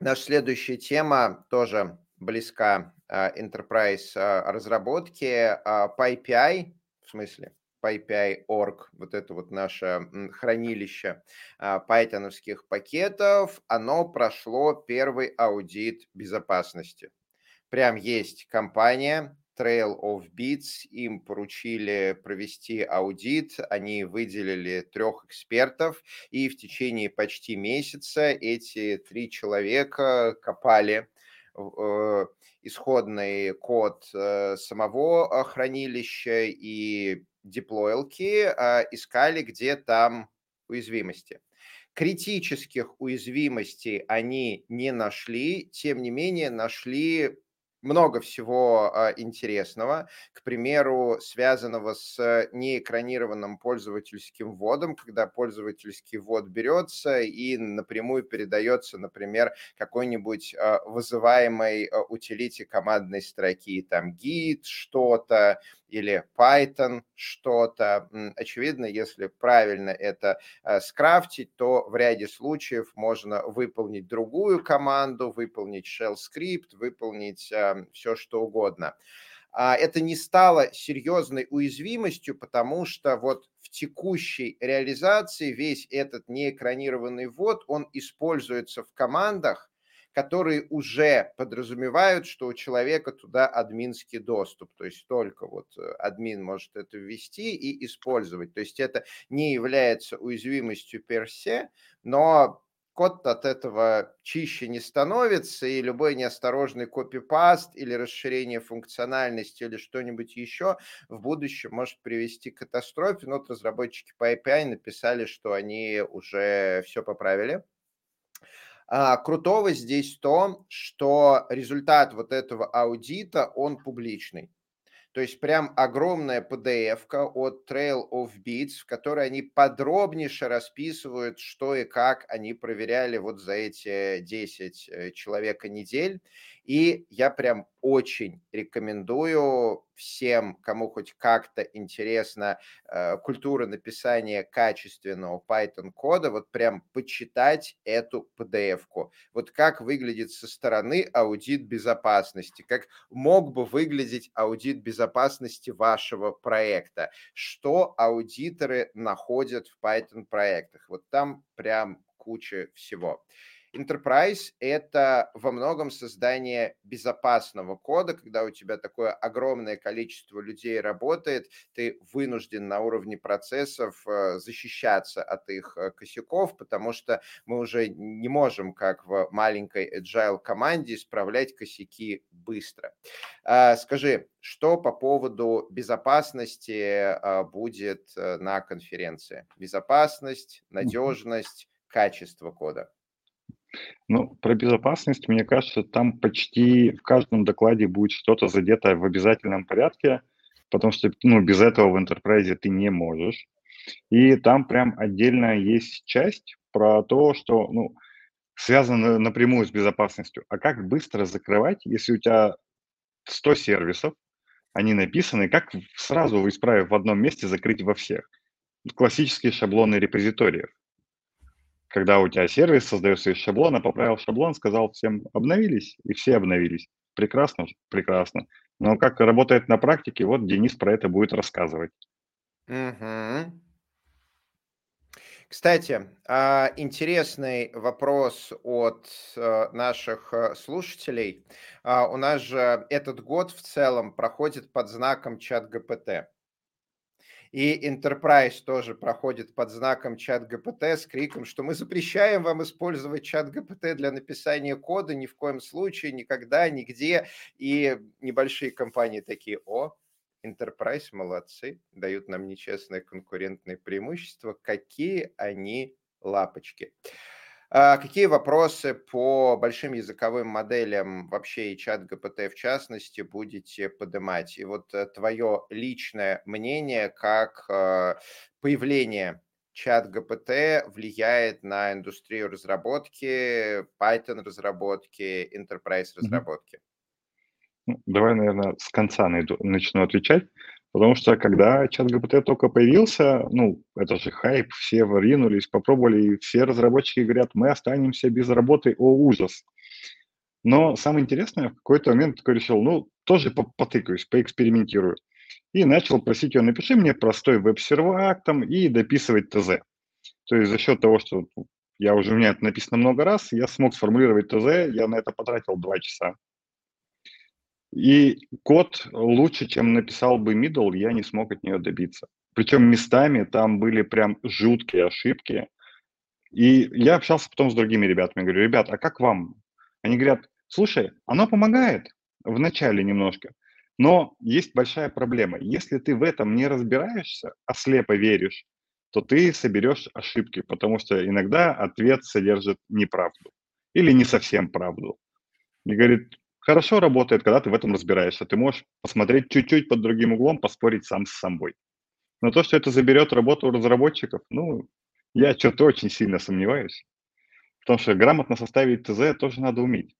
наша следующая тема тоже близка а, enterprise а, разработке. А, PyPI, в смысле, PyPI.org, вот это вот наше хранилище а, пайтоновских пакетов, оно прошло первый аудит безопасности. Прям есть компания Trail of Bits, им поручили провести аудит, они выделили трех экспертов, и в течение почти месяца эти три человека копали э, исходный код э, самого хранилища и деплоилки а, искали, где там уязвимости. Критических уязвимостей они не нашли, тем не менее нашли много всего а, интересного, к примеру, связанного с неэкранированным пользовательским вводом, когда пользовательский ввод берется и напрямую передается, например, какой-нибудь а, вызываемой утилите командной строки, там git что-то или Python что-то. Очевидно, если правильно это скрафтить, то в ряде случаев можно выполнить другую команду, выполнить shell скрипт, выполнить все что угодно. А, это не стало серьезной уязвимостью, потому что вот в текущей реализации весь этот неэкранированный ввод, он используется в командах, которые уже подразумевают, что у человека туда админский доступ. То есть только вот э, админ может это ввести и использовать. То есть это не является уязвимостью персе, но код от этого чище не становится, и любой неосторожный копипаст или расширение функциональности или что-нибудь еще в будущем может привести к катастрофе. Но вот разработчики по API написали, что они уже все поправили. А, крутого здесь то, что результат вот этого аудита, он публичный. То есть прям огромная PDF от Trail of Beats, в которой они подробнейше расписывают, что и как они проверяли вот за эти 10 э, человека недель. И я прям очень рекомендую всем, кому хоть как-то интересна э, культура написания качественного Python-кода, вот прям почитать эту PDF-ку. Вот как выглядит со стороны аудит безопасности, как мог бы выглядеть аудит безопасности вашего проекта, что аудиторы находят в Python-проектах. Вот там прям куча всего. Enterprise – это во многом создание безопасного кода, когда у тебя такое огромное количество людей работает, ты вынужден на уровне процессов э, защищаться от их э, косяков, потому что мы уже не можем, как в маленькой agile команде, исправлять косяки быстро. А, скажи, что по поводу безопасности а, будет э, на конференции? Безопасность, надежность, качество кода. Ну, про безопасность, мне кажется, там почти в каждом докладе будет что-то задето в обязательном порядке, потому что ну, без этого в enterprise ты не можешь. И там прям отдельно есть часть про то, что ну, связано напрямую с безопасностью. А как быстро закрывать, если у тебя 100 сервисов, они написаны, как сразу, исправив в одном месте, закрыть во всех. Классические шаблоны репозиториев. Когда у тебя сервис создается из шаблона, поправил шаблон, сказал всем обновились, и все обновились. Прекрасно, прекрасно. Но как работает на практике, вот Денис про это будет рассказывать. Угу. Кстати, а, интересный вопрос от э, наших э, слушателей. А, у нас же этот год в целом проходит под знаком чат ГПТ. И Enterprise тоже проходит под знаком чат ГПТ с криком, что мы запрещаем вам использовать чат ГПТ для написания кода ни в коем случае, никогда, нигде. И небольшие компании такие, о, Enterprise молодцы, дают нам нечестное конкурентное преимущество. Какие они лапочки. А какие вопросы по большим языковым моделям вообще и чат ГПТ в частности будете поднимать? И вот э, твое личное мнение, как э, появление чат ГПТ влияет на индустрию разработки, Python разработки, Enterprise разработки? Ну, давай, наверное, с конца найду, начну отвечать, потому что когда чат ГПТ только появился, ну, это же хайп, все ринулись, попробовали, и все разработчики говорят, мы останемся без работы, о, ужас. Но самое интересное, в какой-то момент такой решил, ну, тоже потыкаюсь, поэкспериментирую. И начал просить его, напиши мне простой веб-сервак там и дописывать ТЗ. То есть за счет того, что я уже, у меня это написано много раз, я смог сформулировать ТЗ, я на это потратил два часа. И код лучше, чем написал бы middle, я не смог от нее добиться. Причем местами там были прям жуткие ошибки. И я общался потом с другими ребятами. Говорю, ребят, а как вам? Они говорят, слушай, оно помогает в начале немножко, но есть большая проблема. Если ты в этом не разбираешься, а слепо веришь, то ты соберешь ошибки, потому что иногда ответ содержит неправду или не совсем правду. И говорит, хорошо работает, когда ты в этом разбираешься. Ты можешь посмотреть чуть-чуть под другим углом, поспорить сам с собой. Но то, что это заберет работу разработчиков, ну, я что-то очень сильно сомневаюсь. Потому что грамотно составить ТЗ тоже надо уметь.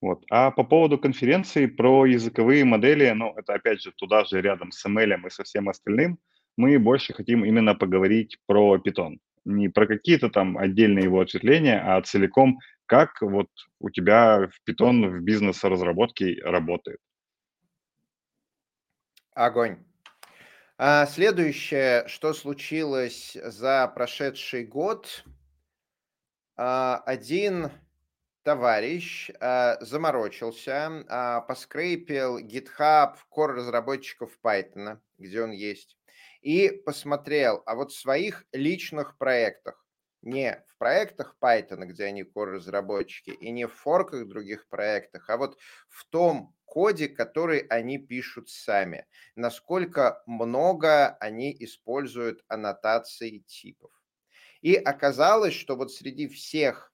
Вот. А по поводу конференции про языковые модели, ну, это опять же туда же рядом с ML и со всем остальным, мы больше хотим именно поговорить про Python. Не про какие-то там отдельные его ответвления, а целиком как вот у тебя в Python в бизнес-разработке работает? Огонь. А следующее, что случилось за прошедший год. А, один товарищ а, заморочился, а, поскрейпил GitHub core разработчиков Python, где он есть, и посмотрел, а вот в своих личных проектах, не в проектах Python, где они core-разработчики, и не в форках других проектах, а вот в том коде, который они пишут сами. Насколько много они используют аннотации типов. И оказалось, что вот среди всех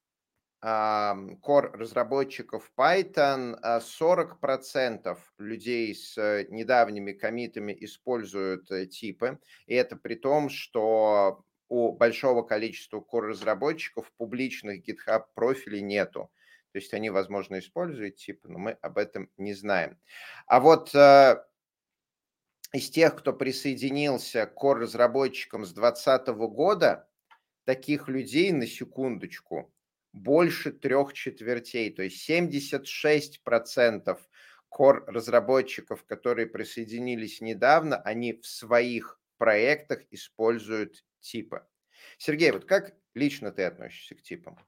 core-разработчиков Python 40% людей с недавними комитами используют э, типы. И это при том, что у большого количества core-разработчиков публичных GitHub профилей нету. То есть они, возможно, используют типы, но мы об этом не знаем. А вот э, из тех, кто присоединился к core-разработчикам с 2020 года, таких людей, на секундочку, больше трех четвертей, то есть 76% core-разработчиков, которые присоединились недавно, они в своих проектах используют типа. Сергей, вот как лично ты относишься к типам?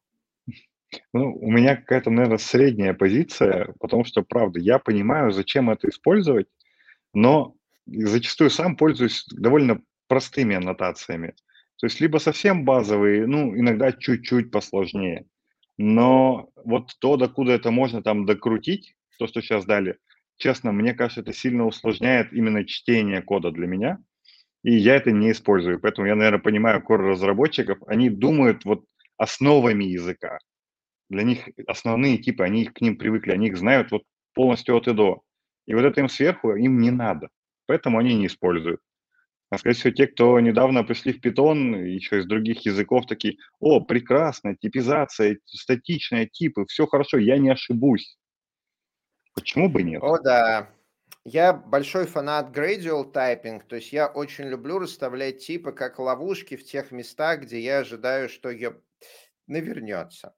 Ну, у меня какая-то, наверное, средняя позиция, потому что, правда, я понимаю, зачем это использовать, но зачастую сам пользуюсь довольно простыми аннотациями. То есть либо совсем базовые, ну, иногда чуть-чуть посложнее. Но вот то, докуда это можно там докрутить, то, что сейчас дали, честно, мне кажется, это сильно усложняет именно чтение кода для меня и я это не использую. Поэтому я, наверное, понимаю core-разработчиков, они думают вот основами языка. Для них основные типы, они к ним привыкли, они их знают вот полностью от и до. И вот это им сверху им не надо, поэтому они не используют. А, скорее всего, те, кто недавно пришли в Python, еще из других языков, такие, о, прекрасно, типизация, статичные типы, все хорошо, я не ошибусь. Почему бы нет? О, да. Я большой фанат gradual typing, то есть я очень люблю расставлять типы как ловушки в тех местах, где я ожидаю, что я навернется.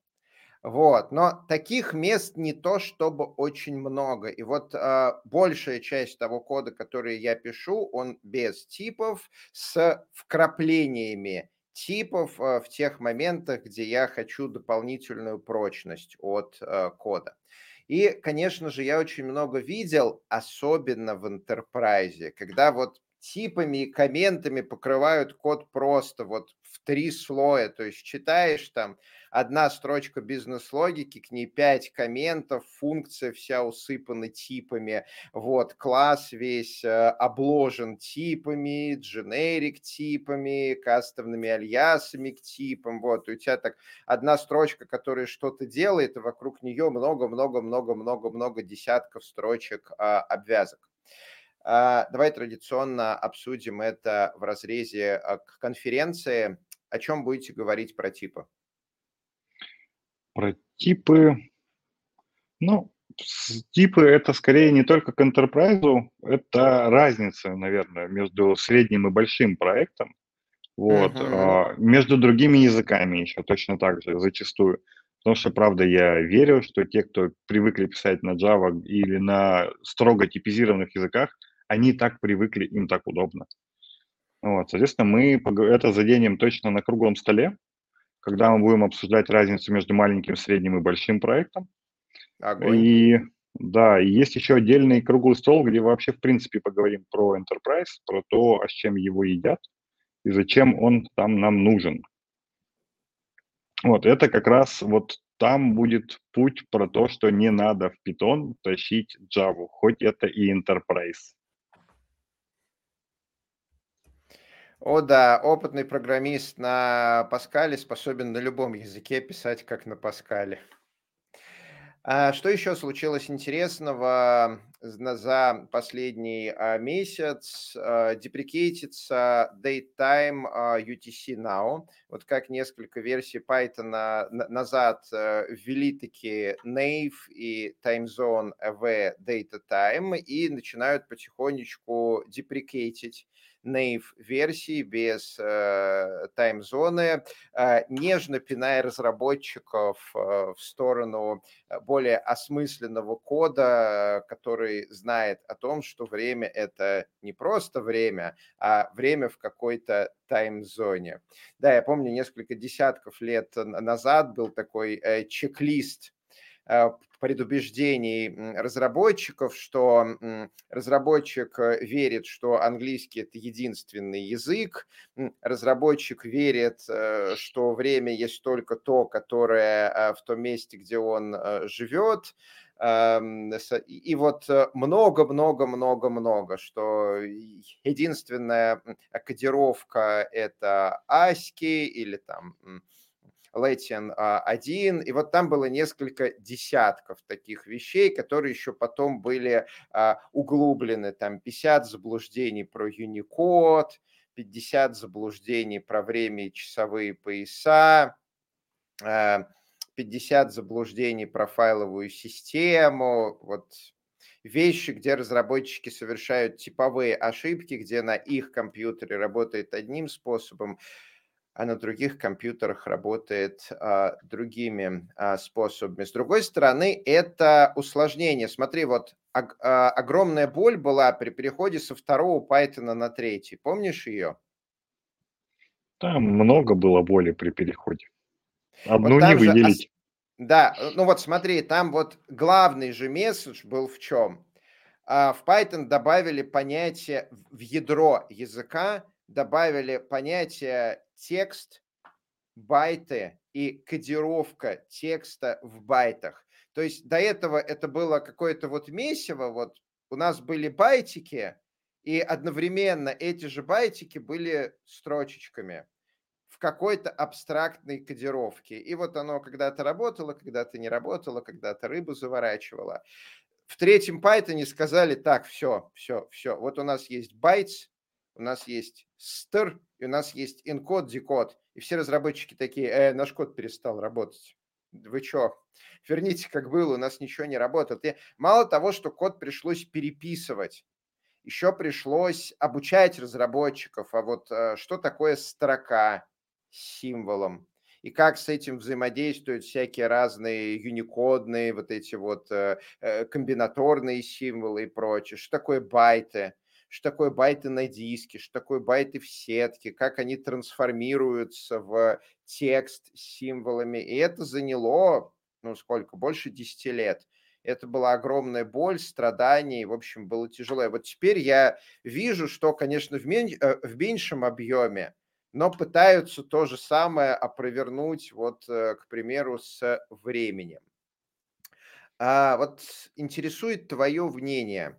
Вот, но таких мест не то чтобы очень много. И вот э, большая часть того кода, который я пишу, он без типов, с вкраплениями типов э, в тех моментах, где я хочу дополнительную прочность от э, кода. И, конечно же, я очень много видел, особенно в enterprise, когда вот типами и комментами покрывают код просто вот в три слоя. То есть читаешь там одна строчка бизнес-логики, к ней пять комментов, функция вся усыпана типами, вот, класс весь э, обложен типами, дженерик типами, кастомными альясами к типам, вот, и у тебя так одна строчка, которая что-то делает, и вокруг нее много-много-много-много-много десятков строчек а, обвязок. А, давай традиционно обсудим это в разрезе а, конференции. О чем будете говорить про типы? Про типы, ну, типы это скорее не только к enterprise, это разница, наверное, между средним и большим проектом. Вот. Uh-huh. Между другими языками еще точно так же зачастую. Потому что, правда, я верю, что те, кто привыкли писать на Java или на строго типизированных языках, они так привыкли, им так удобно. Вот, соответственно, мы это заденем точно на круглом столе, когда мы будем обсуждать разницу между маленьким, средним и большим проектом. Огонь. И да, и есть еще отдельный круглый стол, где вообще, в принципе, поговорим про enterprise, про то, а с чем его едят и зачем он там нам нужен. Вот, это как раз вот там будет путь про то, что не надо в Python тащить Java, хоть это и enterprise. О да, опытный программист на Паскале способен на любом языке писать, как на Паскале. А что еще случилось интересного за последний а, месяц? А, деприкейтится datetime UTC Now. Вот как несколько версий Python назад ввели такие naive и timezone AV data time и начинают потихонечку деприкейтить naive версии без э, тайм-зоны, э, нежно пиная разработчиков э, в сторону э, более осмысленного кода, который знает о том, что время это не просто время, а время в какой-то тайм-зоне. Да, я помню, несколько десятков лет назад был такой э, чек-лист Э, предубеждений разработчиков, что разработчик э, верит, что английский это единственный язык, разработчик верит, э, что время есть только то, которое в том месте, где он живет, эм, и вот много-много-много-много, что единственная кодировка это ASCII или там Latin 1, и вот там было несколько десятков таких вещей, которые еще потом были а, углублены, там 50 заблуждений про Unicode, 50 заблуждений про время и часовые пояса, 50 а, заблуждений про файловую систему, вот вещи, где разработчики совершают типовые ошибки, где на их компьютере работает одним способом, а на других компьютерах работает а, другими а, способами. С другой стороны, это усложнение. Смотри, вот ог, а, огромная боль была при переходе со второго Python на третий. Помнишь ее? Там много было боли при переходе. Одну вот не выделить. Же, да, ну вот смотри, там вот главный же месседж был в чем? А, в Python добавили понятие в ядро языка, добавили понятие текст, байты и кодировка текста в байтах. То есть до этого это было какое-то вот месиво, вот у нас были байтики, и одновременно эти же байтики были строчечками в какой-то абстрактной кодировке. И вот оно когда-то работало, когда-то не работало, когда-то рыбу заворачивало. В третьем Python сказали, так, все, все, все, вот у нас есть байтс, у нас есть str, и у нас есть encode, decode. И все разработчики такие, э, наш код перестал работать. вы что, верните как было, у нас ничего не работает. И мало того, что код пришлось переписывать, еще пришлось обучать разработчиков, а вот э, что такое строка с символом, и как с этим взаимодействуют всякие разные юникодные, вот эти вот э, э, комбинаторные символы и прочее, что такое байты, что такое байты на диске, что такое байты в сетке, как они трансформируются в текст с символами. И это заняло, ну сколько, больше 10 лет. Это была огромная боль, страдания, и, в общем, было тяжело. И вот теперь я вижу, что, конечно, в, мен... Э, в меньшем объеме, но пытаются то же самое опровернуть, вот, э, к примеру, с временем. А вот интересует твое мнение.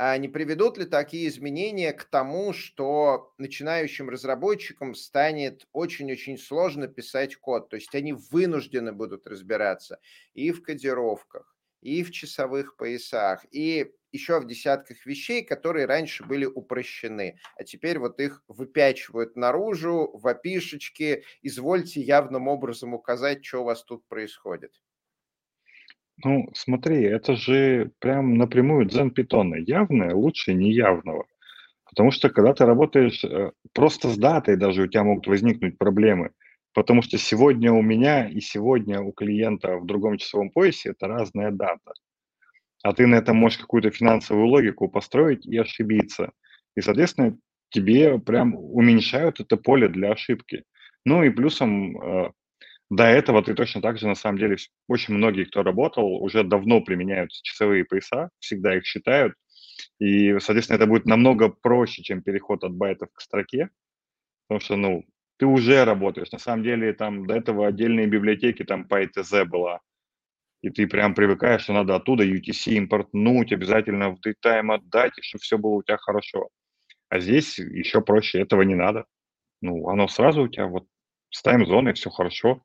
А не приведут ли такие изменения к тому, что начинающим разработчикам станет очень-очень сложно писать код? То есть они вынуждены будут разбираться и в кодировках, и в часовых поясах, и еще в десятках вещей, которые раньше были упрощены, а теперь вот их выпячивают наружу, в опишечке, извольте явным образом указать, что у вас тут происходит. Ну, смотри, это же прям напрямую дзен питона. Явное лучше неявного. Потому что когда ты работаешь э, просто с датой, даже у тебя могут возникнуть проблемы. Потому что сегодня у меня и сегодня у клиента в другом часовом поясе это разная дата а ты на этом можешь какую-то финансовую логику построить и ошибиться. И, соответственно, тебе прям уменьшают это поле для ошибки. Ну и плюсом э, до этого ты точно так же, на самом деле, очень многие, кто работал, уже давно применяют часовые пояса, всегда их считают. И, соответственно, это будет намного проще, чем переход от байтов к строке, потому что, ну, ты уже работаешь. На самом деле, там до этого отдельные библиотеки, там PyTZ была, и ты прям привыкаешь, что надо оттуда UTC импортнуть, обязательно в DayTime отдать, чтобы все было у тебя хорошо. А здесь еще проще, этого не надо. Ну, оно сразу у тебя вот с тайм-зоной все хорошо.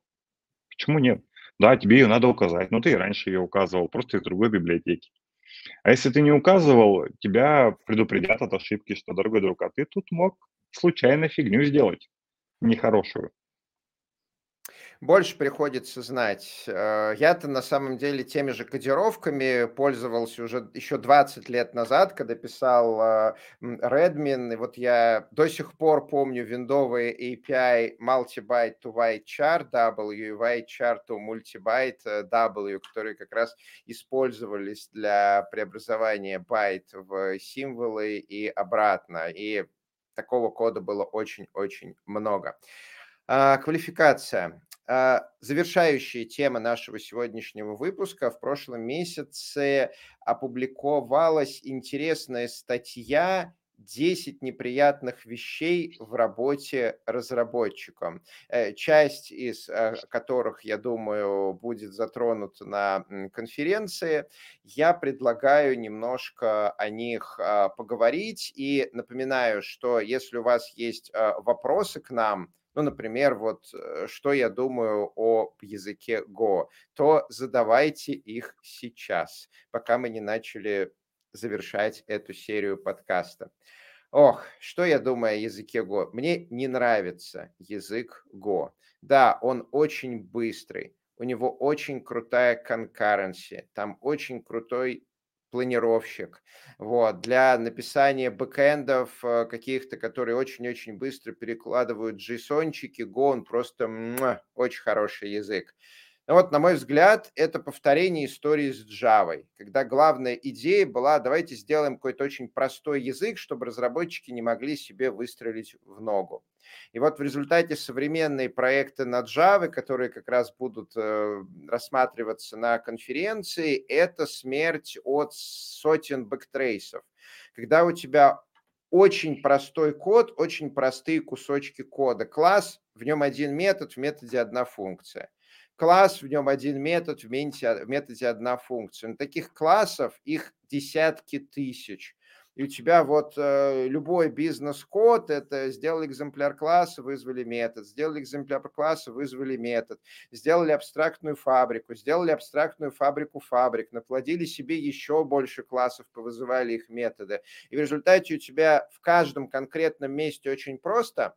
Почему нет? Да, тебе ее надо указать, но ты и раньше ее указывал, просто из другой библиотеки. А если ты не указывал, тебя предупредят от ошибки, что, дорогой друг, а ты тут мог случайно фигню сделать, нехорошую больше приходится знать. Э, я-то на самом деле теми же кодировками пользовался уже еще 20 лет назад, когда писал э, Redmin, и вот я до сих пор помню виндовые API multibyte to white char W white char to multibyte э, W, которые как раз использовались для преобразования байт в символы и обратно. И такого кода было очень-очень много. А, квалификация. А, завершающая тема нашего сегодняшнего выпуска. В прошлом месяце опубликовалась интересная статья 10 неприятных вещей в работе разработчиком. Э, часть из э, которых, я думаю, будет затронута на конференции. Я предлагаю немножко о них поговорить и напоминаю, что если у вас есть вопросы к нам, ну, например, вот э, что я думаю о языке Go, то задавайте их сейчас, пока мы не начали завершать эту серию подкаста. Ох, что я думаю о языке Go? Мне не нравится язык Go. Да, он очень быстрый, у него очень крутая concurrency, там очень крутой планировщик. Вот. Для написания бэкэндов э, каких-то, которые очень-очень быстро перекладывают JSON -чики, Go, он просто муа, очень хороший язык. Но вот, на мой взгляд, это повторение истории с Java, когда главная идея была, давайте сделаем какой-то очень простой язык, чтобы разработчики не могли себе выстрелить в ногу. И вот в результате современные проекты на Java, которые как раз будут э, рассматриваться на конференции, это смерть от сотен backtrace ов. Когда у тебя очень простой код, очень простые кусочки кода. Класс, в нем один метод, в методе одна функция класс, в нем один метод, в методе, в методе одна функция. Но таких классов их десятки тысяч. И у тебя вот э, любой бизнес-код, это сделали экземпляр класса, вызвали метод, сделали экземпляр класса, вызвали метод, сделали абстрактную фабрику, сделали абстрактную фабрику фабрик, наплодили себе еще больше классов, повызывали их методы. И в результате у тебя в каждом конкретном месте очень просто,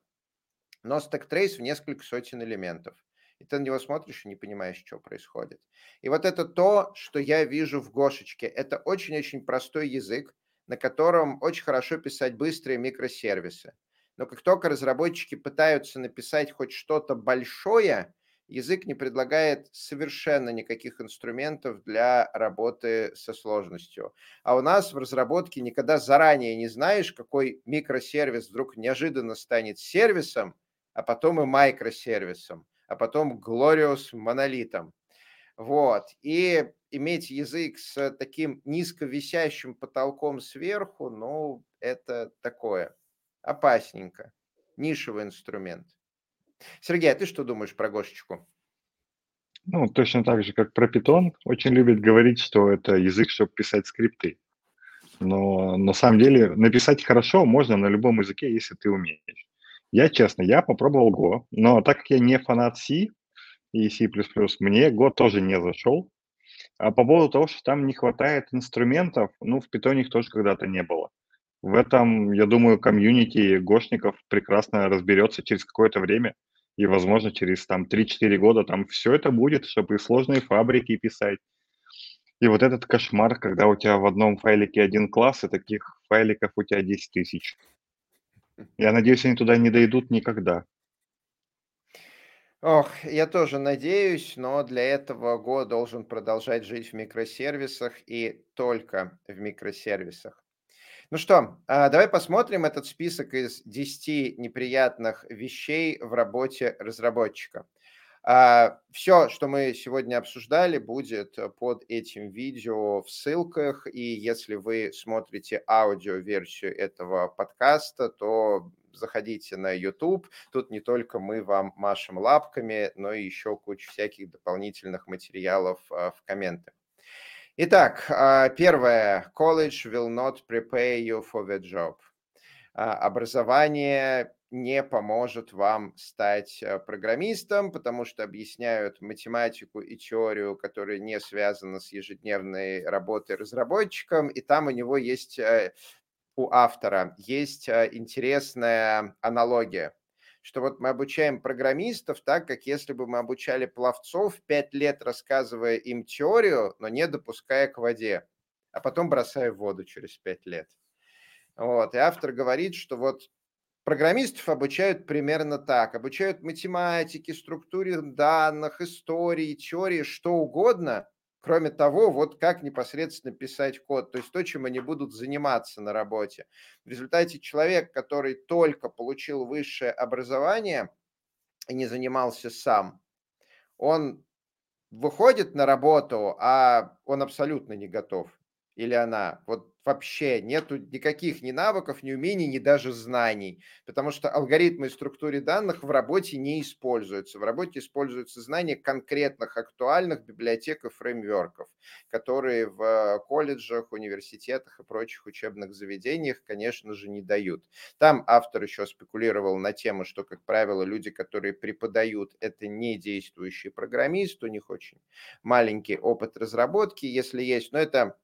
но stack trace в несколько сотен элементов. И ты на него смотришь и не понимаешь, что происходит. И вот это то, что я вижу в Гошечке. Это очень-очень простой язык, на котором очень хорошо писать быстрые микросервисы. Но как только разработчики пытаются написать хоть что-то большое, язык не предлагает совершенно никаких инструментов для работы со сложностью. А у нас в разработке никогда заранее не знаешь, какой микросервис вдруг неожиданно станет сервисом, а потом и микросервисом, а потом Glorious монолитом. Вот. И иметь язык с таким низковисящим потолком сверху, ну, это такое опасненько. Нишевый инструмент. Сергей, а ты что думаешь про Гошечку? Ну, точно так же, как про Python, очень любит говорить, что это язык, чтобы писать скрипты. Но на самом деле написать хорошо можно на любом языке, если ты умеешь. Я, честно, я попробовал Go, но так как я не фанат C и C++, мне Go тоже не зашел. А по поводу того, что там не хватает инструментов, ну, в Python их тоже когда-то не было. В этом, я думаю, комьюнити гошников прекрасно разберется через какое-то время, и, возможно, через там 3-4 года там все это будет, чтобы и сложные фабрики писать. И вот этот кошмар, когда у тебя в одном файлике один класс, и таких файликов у тебя 10 тысяч. Я надеюсь, они туда не дойдут никогда. Ох, я тоже надеюсь, но для этого Go должен продолжать жить в микросервисах и только в микросервисах. Ну что, а, давай посмотрим этот список из 10 неприятных вещей в работе разработчика. А, Все, что мы сегодня обсуждали, будет под этим видео в ссылках. И если вы смотрите аудиоверсию этого подкаста, то заходите на YouTube. Тут не только мы вам машем лапками, но и еще куча всяких дополнительных материалов а, в комментах. Итак, а, первое. College will not prepare you for the job. Образование не поможет вам стать э, программистом, потому что объясняют математику и теорию, которые не связаны с ежедневной работой разработчиком, и там у него есть, э, у автора, есть э, интересная аналогия что вот мы обучаем программистов так, как если бы мы обучали пловцов, пять лет рассказывая им теорию, но не допуская к воде, а потом бросая в воду через пять лет. Вот. И автор говорит, что вот программистов обучают примерно так. Обучают математике, структуре данных, истории, теории, что угодно, Кроме того, вот как непосредственно писать код, то есть то, чем они будут заниматься на работе. В результате человек, который только получил высшее образование и не занимался сам, он выходит на работу, а он абсолютно не готов. Или она. Вот вообще нету никаких ни навыков, ни умений, ни даже знаний, потому что алгоритмы и структуры данных в работе не используются. В работе используются знания конкретных актуальных библиотек и фреймворков, которые в колледжах, университетах и прочих учебных заведениях, конечно же, не дают. Там автор еще спекулировал на тему, что, как правило, люди, которые преподают, это не действующие программисты, у них очень маленький опыт разработки, если есть, но это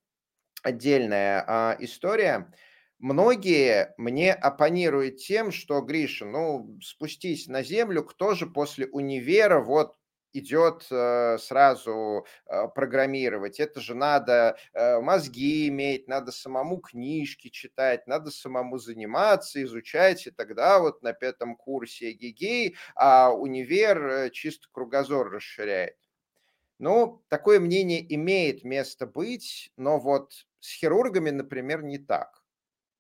отдельная а, история. Многие мне оппонируют тем, что, Гриша, ну, спустись на землю, кто же после универа вот идет э, сразу э, программировать. Это же надо э, мозги иметь, надо самому книжки читать, надо самому заниматься, изучать, и тогда вот на пятом курсе эгегей, а универ чисто кругозор расширяет. Ну, такое мнение имеет место быть, но вот с хирургами, например, не так.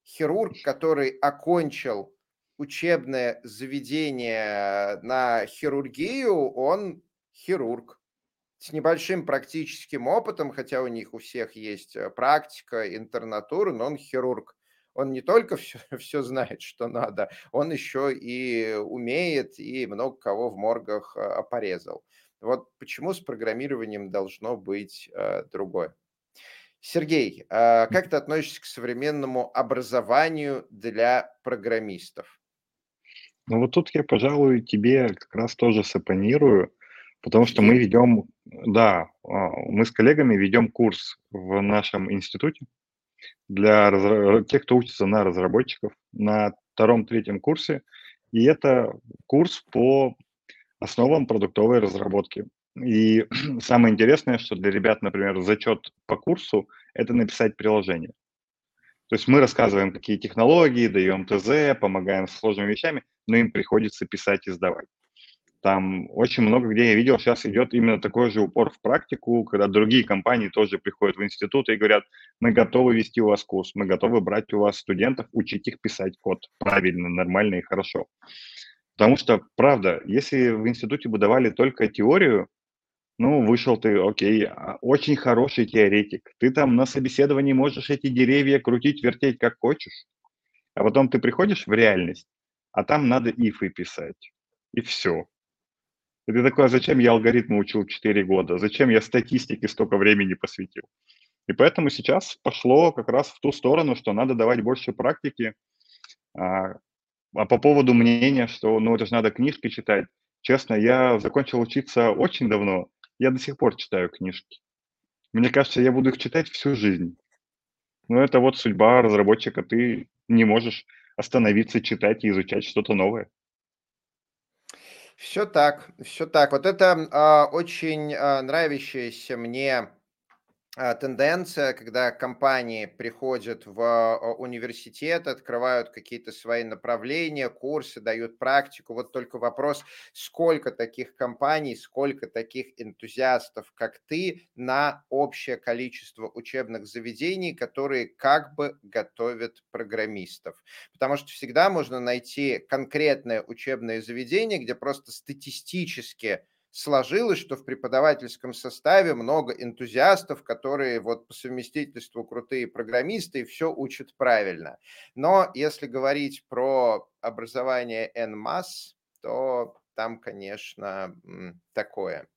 Хирург, который окончил учебное заведение на хирургию, он хирург с небольшим практическим опытом, хотя у них у всех есть э, практика, интернатура, но он хирург. Он не только все, все знает, что надо, он еще и умеет и много кого в моргах э, порезал. Вот почему с программированием должно быть э, другое. Сергей, э, как ты относишься к современному образованию для программистов? Ну вот тут я, пожалуй, тебе как раз тоже сапонирую, потому что мы ведем, да, а, мы с коллегами ведем курс в нашем институте для разра... тех, кто учится на разработчиков на втором-третьем курсе. И это курс по основам продуктовой разработки. И самое интересное, что для ребят, например, зачет по курсу – это написать приложение. То есть мы рассказываем, какие технологии, даем ТЗ, помогаем с сложными вещами, но им приходится писать и сдавать. Там очень много где я видел, сейчас идет именно такой же упор в практику, когда другие компании тоже приходят в институт и говорят, мы готовы вести у вас курс, мы готовы брать у вас студентов, учить их писать код правильно, нормально и хорошо. Потому что, правда, если в институте бы давали только теорию, ну, вышел ты, окей, а, очень хороший теоретик. Ты там на собеседовании можешь эти деревья крутить, вертеть как хочешь. А потом ты приходишь в реальность, а там надо ифы писать. И все. И ты такой, а зачем я алгоритмы учил 4 года? Зачем я статистике столько времени посвятил? И поэтому сейчас пошло как раз в ту сторону, что надо давать больше практики. А, по поводу мнения, что ну это же надо книжки читать. Честно, я закончил учиться очень давно. Я до сих пор читаю книжки. Мне кажется, я буду их читать всю жизнь. Но это вот судьба разработчика. Ты не можешь остановиться, читать и изучать что-то новое. Все так, все так. Вот это а, очень а, нравящаяся мне тенденция, когда компании приходят в а, университет, открывают какие-то свои направления, курсы, дают практику. Вот только вопрос, сколько таких компаний, сколько таких энтузиастов, как ты, на общее количество учебных заведений, которые как бы готовят программистов. Потому что всегда можно найти конкретное учебное заведение, где просто статистически сложилось, что в преподавательском составе много энтузиастов, которые вот по совместительству крутые программисты и все учат правильно. Но если говорить про образование NMAS, то там, конечно, такое.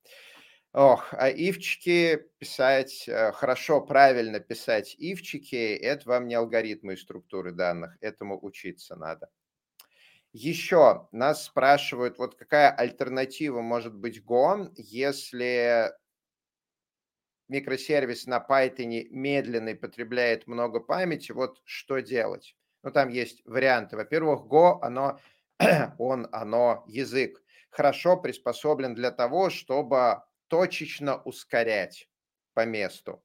Ох, а ивчики писать, э, хорошо, правильно писать ивчики, это вам не алгоритмы и структуры данных, этому учиться надо. Еще нас спрашивают, вот какая альтернатива может быть Go, если микросервис на Python медленный потребляет много памяти, вот что делать? Ну, там есть варианты. Во-первых, Go, оно, он, оно, язык, хорошо приспособлен для того, чтобы точечно ускорять по месту.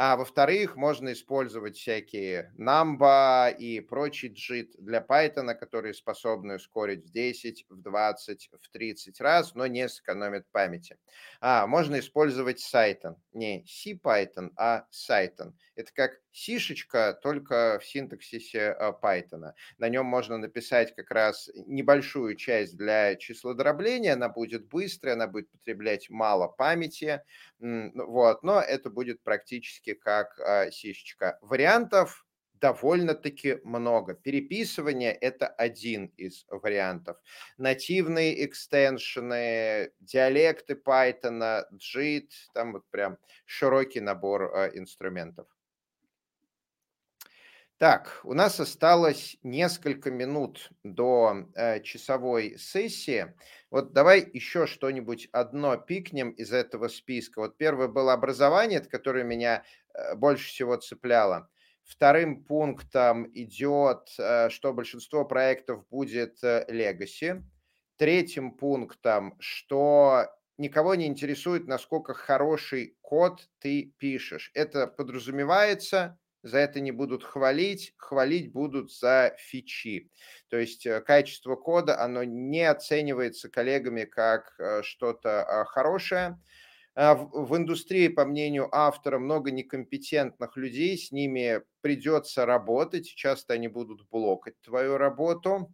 А во-вторых, можно использовать всякие Numba и прочий JIT для Python, которые способны ускорить в 10, в 20, в 30 раз, но не сэкономят памяти. А, можно использовать Cython. Не CPython, а Cython. Это как сишечка, только в синтаксисе а, Python. На нем можно написать как раз небольшую часть для числодробления, она будет быстрая, она будет потреблять мало памяти, ну, вот, но это будет практически как а, сишечка. Вариантов довольно-таки много. Переписывание – это один из вариантов. Нативные экстеншены, диалекты Python, JIT, там вот прям широкий набор а, инструментов. Так, у нас осталось несколько минут до э, часовой сессии. Вот давай еще что-нибудь одно пикнем из этого списка. Вот первое было образование, которое меня э, больше всего цепляло. Вторым пунктом идет, э, что большинство проектов будет э, legacy. Третьим пунктом, что никого не интересует, насколько хороший код ты пишешь. Это подразумевается за это не будут хвалить, хвалить будут за фичи. То есть э, качество кода, оно не оценивается коллегами как э, что-то а, хорошее. А в индустрии, по мнению автора, много некомпетентных людей, с ними придется работать, часто они будут блокать твою работу,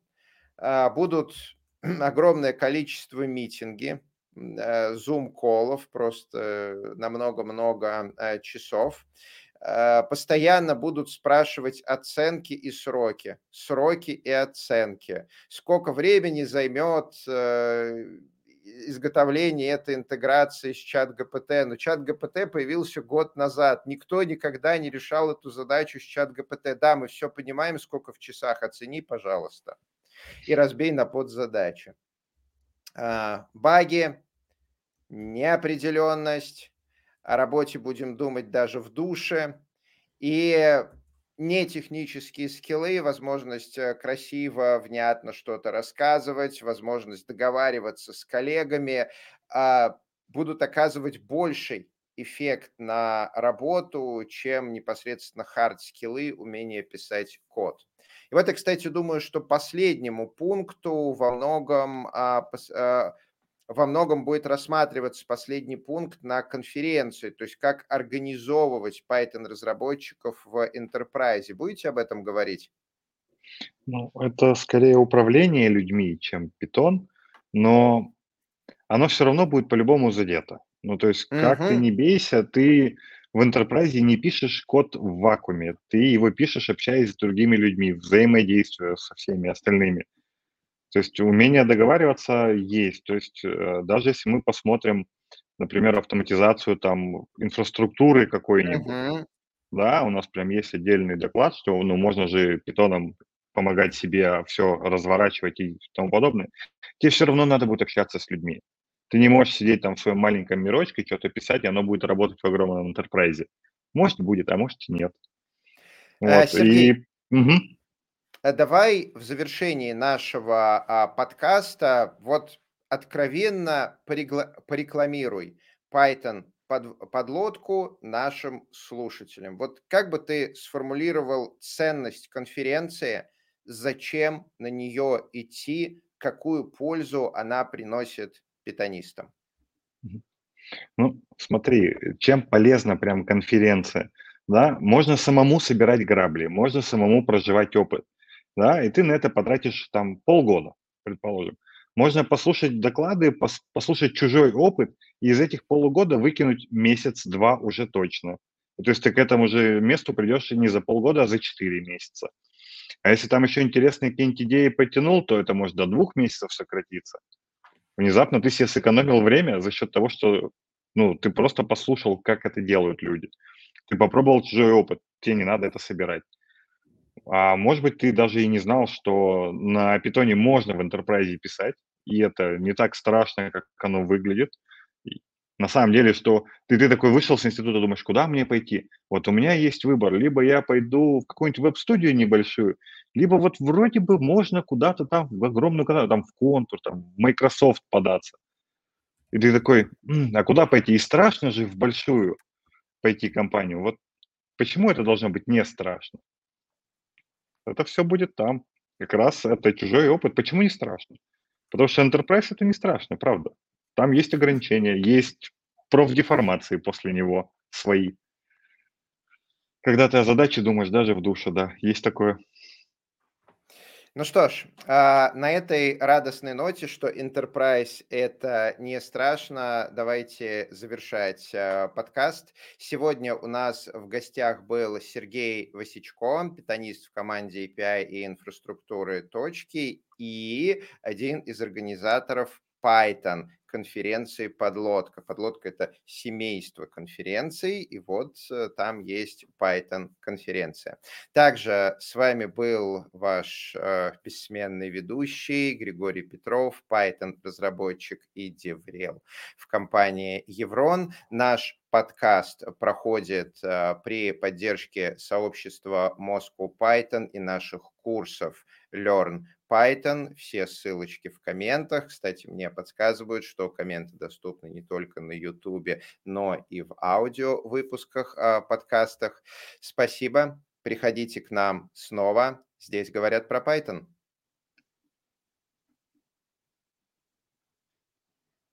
а, будут огромное количество митинги, зум-колов просто на много-много часов. Э, постоянно будут спрашивать оценки и сроки, сроки и оценки, сколько времени займет э, изготовление этой интеграции с чат ГПТ. Но чат ГПТ появился год назад. Никто никогда не решал эту задачу с чат ГПТ. Да, мы все понимаем, сколько в часах. Оцени, пожалуйста. И разбей на подзадачи. А, баги, неопределенность, о работе будем думать даже в душе. И не технические скиллы, возможность э, красиво, внятно что-то рассказывать, возможность договариваться с коллегами а, будут оказывать больший эффект на работу, чем непосредственно хард-скиллы, умение писать код. И вот я, кстати, думаю, что последнему пункту во многом, а, а, во многом будет рассматриваться последний пункт на конференции, то есть как организовывать Python-разработчиков в Enterprise. Будете об этом говорить? Ну, это скорее управление людьми, чем Python, но оно все равно будет по-любому задето. Ну, то есть, как ты не бейся, ты в enterprise не пишешь код в вакууме, ты его пишешь, общаясь с другими людьми, взаимодействуя со всеми остальными. То есть умение договариваться есть. То есть э, даже если мы посмотрим, например, автоматизацию там инфраструктуры какой-нибудь, uh-huh. да, у нас прям есть отдельный доклад, что ну, можно же питоном помогать себе все разворачивать и тому подобное. Тебе все равно надо будет общаться с людьми. Ты не можешь сидеть там в своем маленьком мирочке, что-то писать, и оно будет работать в огромном интерпрайзе. Может, будет, а может, нет. Э, вот. Сергей, и... угу. Давай в завершении нашего а, подкаста вот откровенно порекламируй Python под, подлодку нашим слушателям. Вот как бы ты сформулировал ценность конференции, зачем на нее идти, какую пользу она приносит питонистам? Ну, смотри, чем полезна прям конференция, да, можно самому собирать грабли, можно самому проживать опыт, да, и ты на это потратишь там полгода, предположим. Можно послушать доклады, пос, послушать чужой опыт, и из этих полугода выкинуть месяц-два уже точно. То есть ты к этому же месту придешь не за полгода, а за четыре месяца. А если там еще интересные какие-нибудь идеи потянул, то это может до двух месяцев сократиться внезапно ты себе сэкономил время за счет того, что ну, ты просто послушал, как это делают люди. Ты попробовал чужой опыт, тебе не надо это собирать. А может быть, ты даже и не знал, что на питоне можно в enterprise писать, и это не так страшно, как оно выглядит. На самом деле, что ты, ты такой вышел с института, думаешь, куда мне пойти? Вот у меня есть выбор. Либо я пойду в какую-нибудь веб-студию небольшую, либо вот вроде бы можно куда-то там, в огромную, куда там в контур, там, в Microsoft податься. И ты такой, а куда пойти? И страшно же в большую пойти компанию. Вот почему это должно быть не страшно? Это все будет там. Как раз это чужой опыт. Почему не страшно? Потому что Enterprise это не страшно, правда. Там есть ограничения, есть профдеформации после него свои. Когда ты о задаче думаешь, даже в душе, да, есть такое. Ну что ж, а, на этой радостной ноте, что Enterprise это не страшно, давайте завершать а, подкаст. Сегодня у нас в гостях был Сергей Васичко, питанист в команде API и инфраструктуры точки, и один из организаторов Python, конференции «Подлодка». «Подлодка» — это семейство конференций, и вот э, там есть Python-конференция. Также с вами был ваш э, бессменный ведущий Григорий Петров, Python-разработчик и Деврел в компании Еврон. Наш подкаст проходит э, при поддержке сообщества Moscow Python и наших курсов Learn Python. Все ссылочки в комментах. Кстати, мне подсказывают, что комменты доступны не только на YouTube, но и в аудио выпусках, а, подкастах. Спасибо. Приходите к нам снова. Здесь говорят про Python.